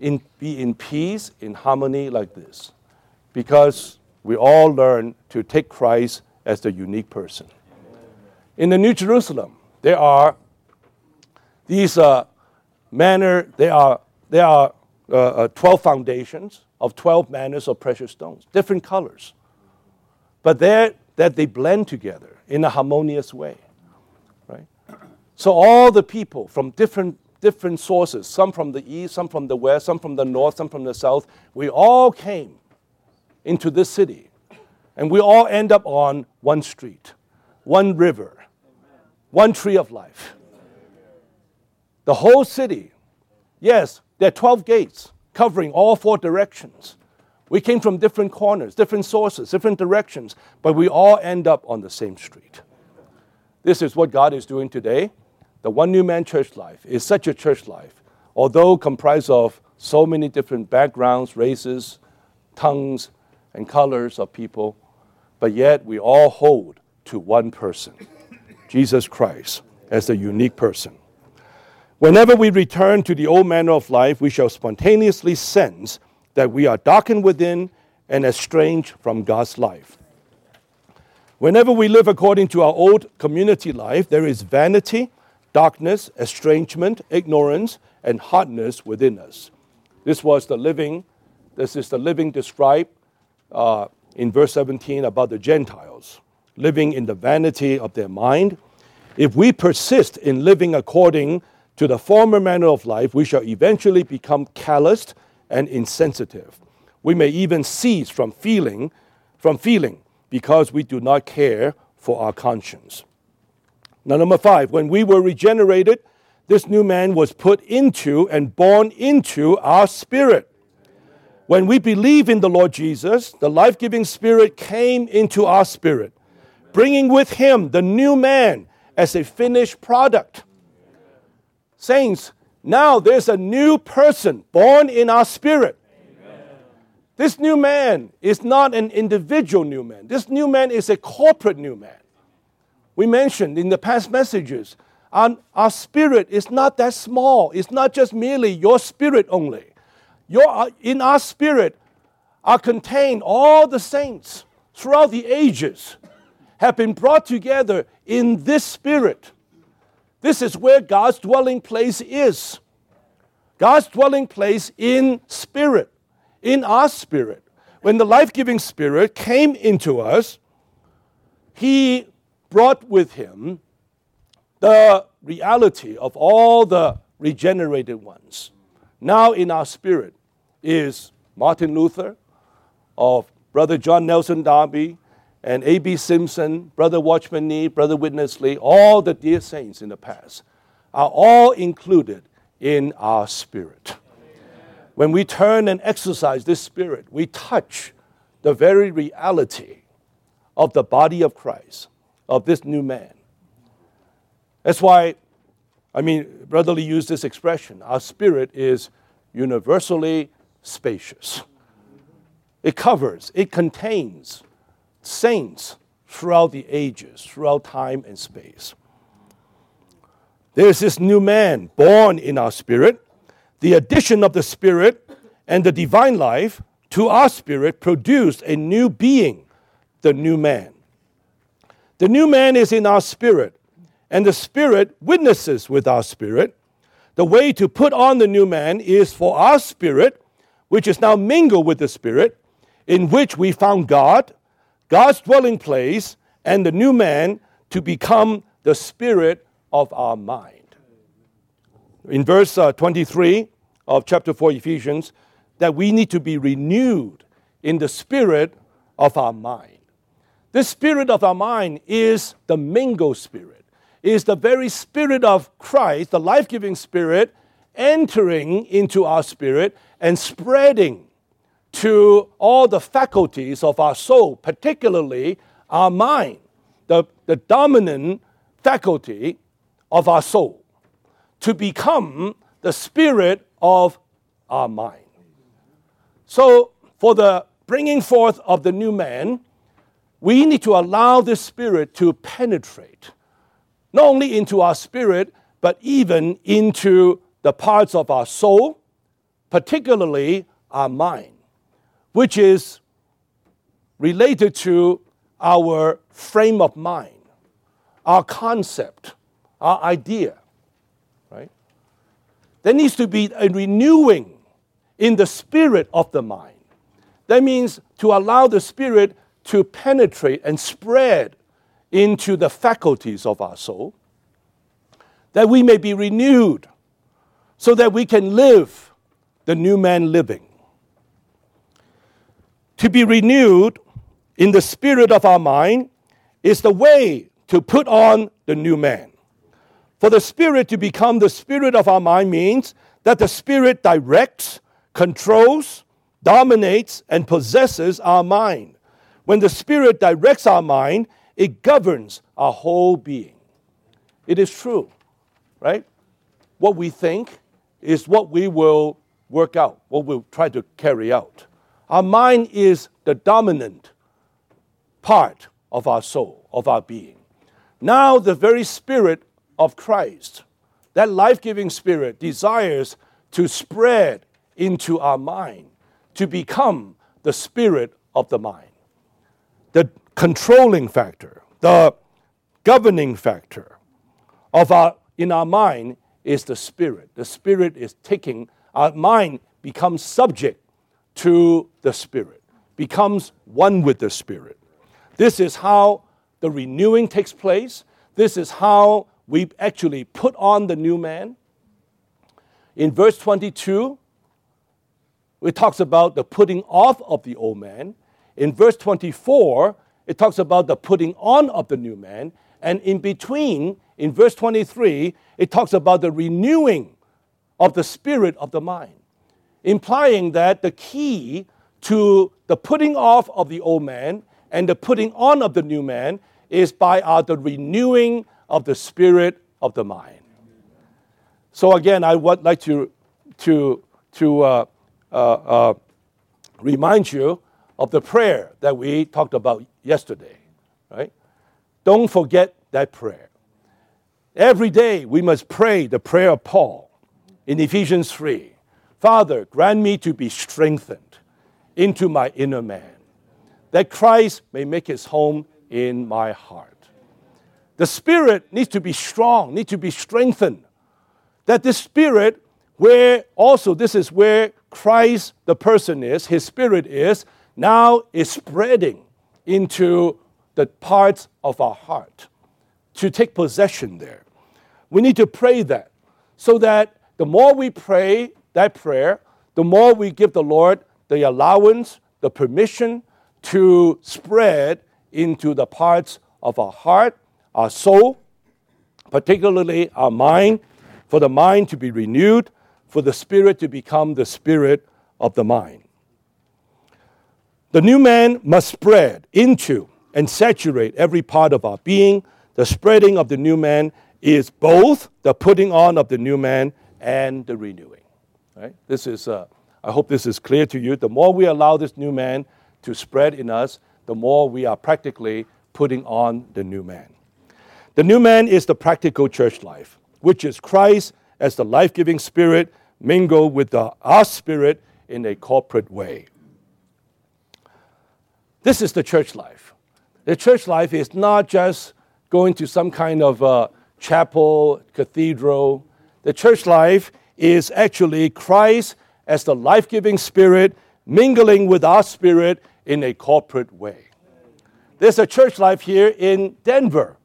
in, be in peace, in harmony like this? Because we all learn to take Christ as the unique person. In the New Jerusalem, there are these uh, manner, there are, there are uh, uh, 12 foundations of 12 manners of precious stones, different colors. But there that they blend together in a harmonious way. Right? So all the people from different different sources, some from the east, some from the west, some from the north, some from the south, we all came into this city. And we all end up on one street, one river, one tree of life. The whole city, yes, there are 12 gates covering all four directions. We came from different corners, different sources, different directions, but we all end up on the same street. This is what God is doing today. The One New Man church life is such a church life, although comprised of so many different backgrounds, races, tongues, and colors of people, but yet we all hold to one person, Jesus Christ, as the unique person. Whenever we return to the old manner of life, we shall spontaneously sense that we are darkened within and estranged from God's life. Whenever we live according to our old community life, there is vanity, darkness, estrangement, ignorance, and hardness within us. This was the living, this is the living described uh, in verse 17 about the Gentiles, living in the vanity of their mind. If we persist in living according to the former manner of life, we shall eventually become calloused and insensitive. We may even cease from feeling, from feeling because we do not care for our conscience. Now, number five, when we were regenerated, this new man was put into and born into our spirit. When we believe in the Lord Jesus, the life giving spirit came into our spirit, bringing with him the new man as a finished product. Saints, now there's a new person born in our spirit. Amen. This new man is not an individual new man. This new man is a corporate new man. We mentioned in the past messages, our, our spirit is not that small. It's not just merely your spirit only. Your, uh, in our spirit are contained all the saints throughout the ages have been brought together in this spirit this is where God's dwelling place is. God's dwelling place in spirit, in our spirit. When the life giving spirit came into us, he brought with him the reality of all the regenerated ones. Now in our spirit is Martin Luther, of Brother John Nelson Darby, and A.B. Simpson, Brother Watchman Nee, Brother Witness Lee, all the dear saints in the past are all included in our spirit. When we turn and exercise this spirit, we touch the very reality of the body of Christ, of this new man. That's why, I mean, Brother Lee used this expression our spirit is universally spacious. It covers, it contains saints throughout the ages, throughout time and space. There's this new man born in our spirit. The addition of the spirit and the divine life to our spirit produced a new being, the new man. The new man is in our spirit, and the spirit witnesses with our spirit. The way to put on the new man is for our spirit, which is now mingled with the spirit, in which we found God, God's dwelling place, and the new man to become the spirit of our mind. In verse uh, 23 of chapter 4 Ephesians, that we need to be renewed in the spirit of our mind. The spirit of our mind is the mingled spirit, is the very spirit of Christ, the life giving spirit, entering into our spirit and spreading to all the faculties of our soul, particularly our mind, the, the dominant faculty of our soul, to become the spirit of our mind. So, for the bringing forth of the new man, we need to allow this spirit to penetrate, not only into our spirit, but even into the parts of our soul, particularly our mind, which is related to our frame of mind, our concept, our idea, right? There needs to be a renewing in the spirit of the mind. That means to allow the spirit to penetrate and spread into the faculties of our soul, that we may be renewed, so that we can live the new man living. To be renewed in the spirit of our mind is the way to put on the new man. For the spirit to become the spirit of our mind means that the spirit directs controls, dominates, and possesses our mind. When the Spirit directs our mind, it governs our whole being. It is true, right? What we think is what we will work out, what we'll try to carry out. Our mind is the dominant part of our soul, of our being. Now, the very Spirit of Christ, that life giving Spirit, desires to spread into our mind to become the spirit of the mind. The controlling factor, the governing factor of our in our mind is the spirit. The spirit is taking our mind becomes subject to the spirit, becomes one with the spirit. This is how the renewing takes place. This is how we actually put on the new man. In verse 22, it talks about the putting off of the old man. In verse 24, it talks about the putting on of the new man. And in between, in verse 23, it talks about the renewing of the spirit of the mind, implying that the key to the putting off of the old man and the putting on of the new man is by uh, the renewing of the spirit of the mind. So again, I would like to, to, to uh, uh, uh, remind you of the prayer that we talked about yesterday, right? Don't forget that prayer. Every day we must pray the prayer of Paul in Ephesians 3. Father, grant me to be strengthened into my inner man, that Christ may make his home in my heart. The spirit needs to be strong, needs to be strengthened. That the spirit, where also this is where Christ, the person is, his spirit is, now is spreading into the parts of our heart to take possession there. We need to pray that so that the more we pray that prayer, the more we give the Lord the allowance, the permission to spread into the parts of our heart, our soul, particularly our mind, for the mind to be renewed, for the spirit to become the spirit of the mind. The new man must spread into and saturate every part of our being. The spreading of the new man is both the putting on of the new man and the renewing. Right? This is, uh, I hope this is clear to you. The more we allow this new man to spread in us, the more we are practically putting on the new man. The new man is the practical church life, which is Christ as the life giving spirit mingled with the, our spirit in a corporate way. This is the church life. The church life is not just going to some kind of uh, chapel, cathedral. The church life is actually Christ as the life giving spirit mingling with our spirit in a corporate way. There's a church life here in Denver,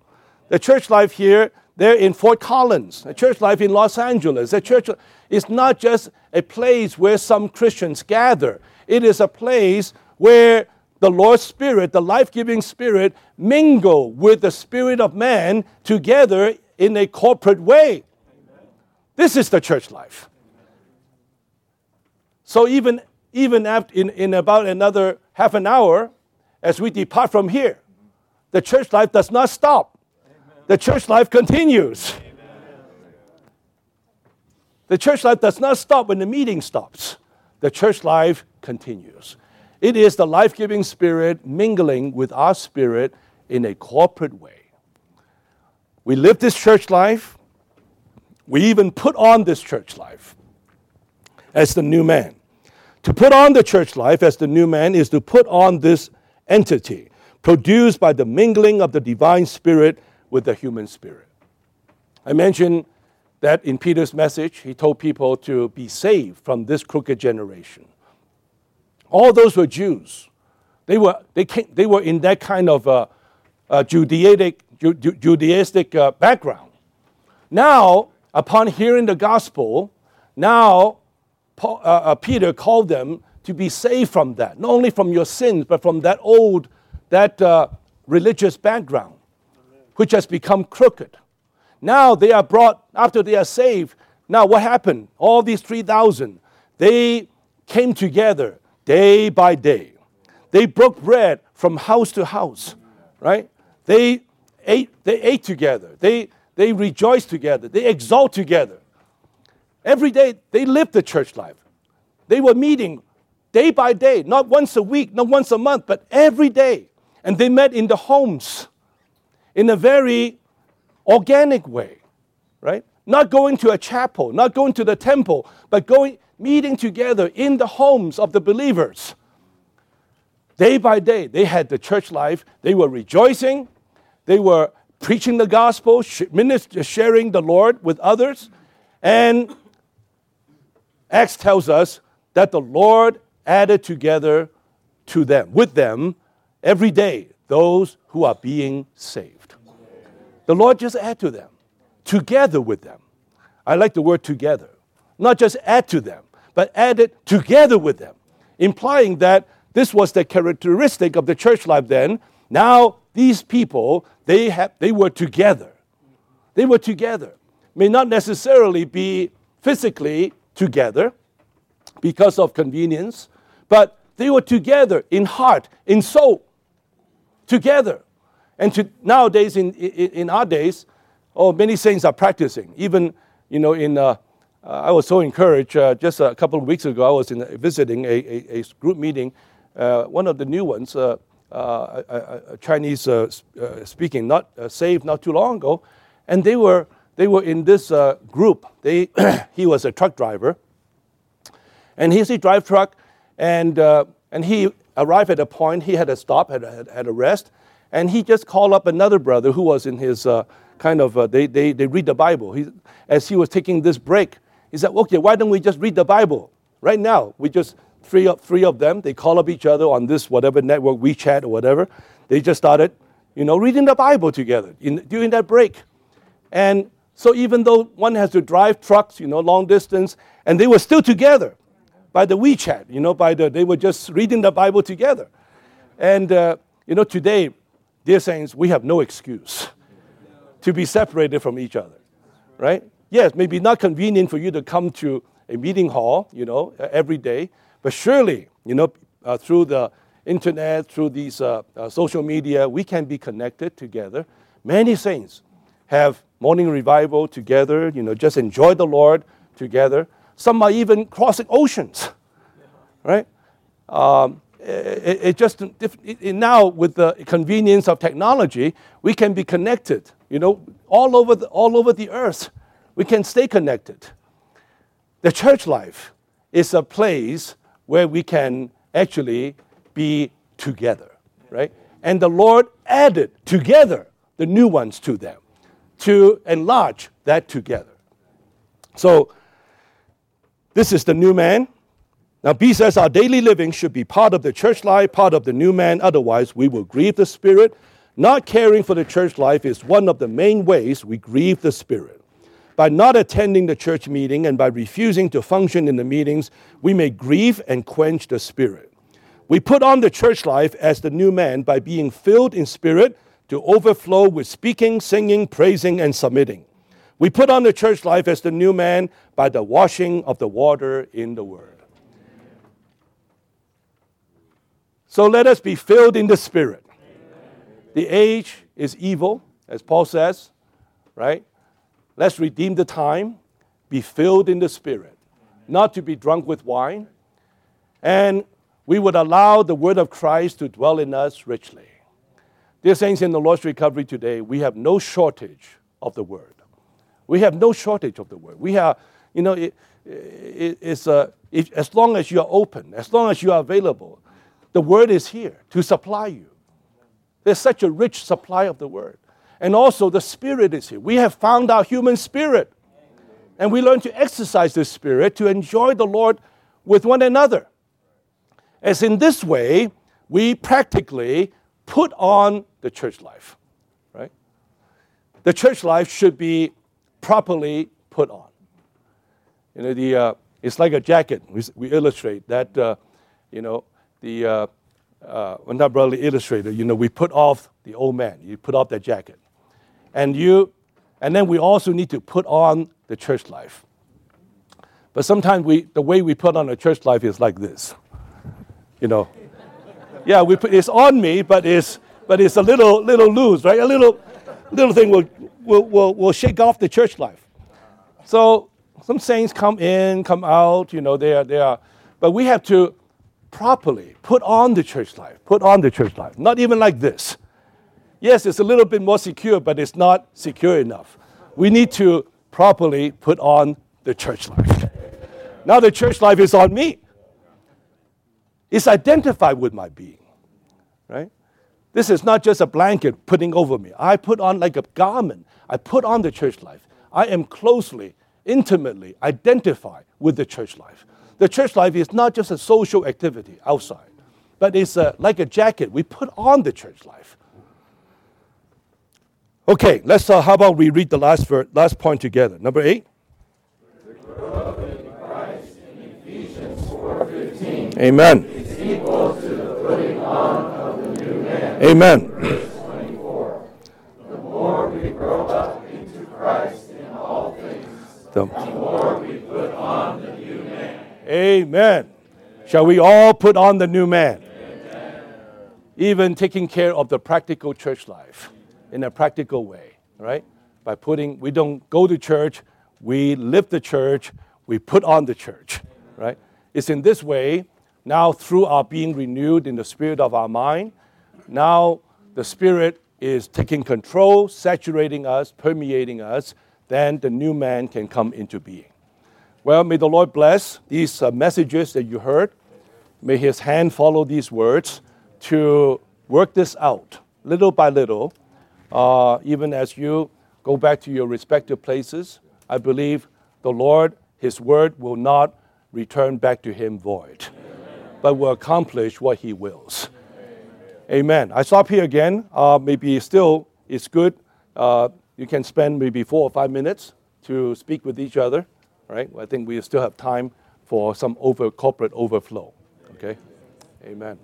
the church life here there in Fort Collins, a church life in Los Angeles. A church is not just a place where some Christians gather, it is a place where the Lord's Spirit, the life giving Spirit, mingle with the Spirit of man together in a corporate way. This is the church life. So even, even after, in, in about another half an hour, as we depart from here, the church life does not stop. The church life continues. The church life does not stop when the meeting stops. The church life continues. It is the life giving spirit mingling with our spirit in a corporate way. We live this church life. We even put on this church life as the new man. To put on the church life as the new man is to put on this entity produced by the mingling of the divine spirit with the human spirit. I mentioned that in Peter's message, he told people to be saved from this crooked generation. All those were Jews. They were, they came, they were in that kind of uh, uh, Judaic, Ju- Judaistic uh, background. Now, upon hearing the gospel, now Paul, uh, uh, Peter called them to be saved from that, not only from your sins, but from that old, that uh, religious background, which has become crooked. Now they are brought, after they are saved, now what happened? All these 3,000, they came together day by day. They broke bread from house to house, right? They ate, they ate together. They, they rejoiced together. They exalt together. Every day, they lived the church life. They were meeting day by day, not once a week, not once a month, but every day. And they met in the homes in a very organic way, right? Not going to a chapel, not going to the temple, but going meeting together in the homes of the believers. Day by day, they had the church life. They were rejoicing. They were preaching the gospel, sharing the Lord with others. And Acts tells us that the Lord added together to them, with them, every day, those who are being saved. The Lord just add to them, together with them. I like the word together. Not just add to them, but added together with them, implying that this was the characteristic of the church life then. Now, these people, they, have, they were together. They were together. May not necessarily be physically together because of convenience, but they were together in heart, in soul, together. And to, nowadays, in, in, in our days, oh, many saints are practicing. Even, you know, in uh, I was so encouraged. Uh, just a couple of weeks ago, I was in, visiting a, a, a, group meeting, uh, one of the new ones, uh, uh, a, Chinese uh, speaking, not saved not too long ago, and they were they were in this group. They he was a truck driver, and he's a drive truck, and and he arrived at a point. He had to stop, had had, had a rest, and he just called up another brother who was in his kind of they, they they read the Bible. He, as he was taking this break he said, okay, why don't we just read the Bible? Right now, we just, three of, three of them, they call up each other on this whatever network, WeChat or whatever. They just started, you know, reading the Bible together in, during that break. And so even though one has to drive trucks, you know, long distance, and they were still together by the WeChat, you know, by the, they were just reading the Bible together. And, uh, you know, today, dear saints, we have no excuse to be separated from each other, right? Yes, maybe not convenient for you to come to a meeting hall, you know, every day, but surely, you know, uh, through the internet, through these uh, uh, social media, we can be connected together. Many saints have morning revival together, you know, just enjoy the Lord together. Some are even crossing oceans, right? Um, it, it, just it, it now with the convenience of technology, we can be connected, you know, all over the, all over the earth. We can stay connected. The church life is a place where we can actually be together, right? And the Lord added together the new ones to them to enlarge that together. So, this is the new man. Now, B says our daily living should be part of the church life, part of the new man, otherwise, we will grieve the Spirit. Not caring for the church life is one of the main ways we grieve the Spirit. By not attending the church meeting and by refusing to function in the meetings, we may grieve and quench the Spirit. We put on the church life as the new man by being filled in spirit to overflow with speaking, singing, praising, and submitting. We put on the church life as the new man by the washing of the water in the Word. So let us be filled in the Spirit. The age is evil, as Paul says, right? Let's redeem the time, be filled in the Spirit, not to be drunk with wine, and we would allow the word of Christ to dwell in us richly. Dear saints in the Lord's recovery today, we have no shortage of the word. We have no shortage of the word. We have, you know, it, it, it's uh, a, it, as long as you are open, as long as you are available, the word is here to supply you. There's such a rich supply of the word. And also, the spirit is here. We have found our human spirit. And we learn to exercise this spirit to enjoy the Lord with one another. As in this way, we practically put on the church life, right? The church life should be properly put on. You know, the, uh, it's like a jacket. We, we illustrate that, uh, you know, the, uh, uh, well, not really illustrated, you know, we put off the old man. You put off that jacket. And you, and then we also need to put on the church life. But sometimes we, the way we put on the church life is like this you know. Yeah, we put, it's on me, but it's, but it's a little, little loose, right? A little, little thing will, will, will, will shake off the church life. So some saints come in, come out, you know, they are, they are, but we have to properly put on the church life, put on the church life. Not even like this. Yes, it's a little bit more secure, but it's not secure enough. We need to properly put on the church life. Now the church life is on me. It's identified with my being, right? This is not just a blanket putting over me. I put on like a garment. I put on the church life. I am closely, intimately identified with the church life. The church life is not just a social activity outside, but it's a, like a jacket. We put on the church life. Okay, let's. Uh, how about we read the last ver- last point together? Number eight. Amen. Amen. The more we grow up into Christ in all things, the, the more we put on the new man. Amen. Shall we all put on the new man? Amen. Even taking care of the practical church life in a practical way, right? By putting, we don't go to church, we live the church, we put on the church, right? It's in this way now, through our being renewed in the spirit of our mind, now the spirit is taking control, saturating us, permeating us, then the new man can come into being. Well, may the Lord bless these uh, messages that you heard. May his hand follow these words to work this out little by little, uh, even as you go back to your respective places. I believe the Lord, his word, will not return back to him void but will accomplish what he wills. Amen. I stop here again. Uh, maybe still it's good. Uh, you can spend maybe four or five minutes to speak with each other. Right? I think we still have time for some over corporate overflow. Okay. Amen.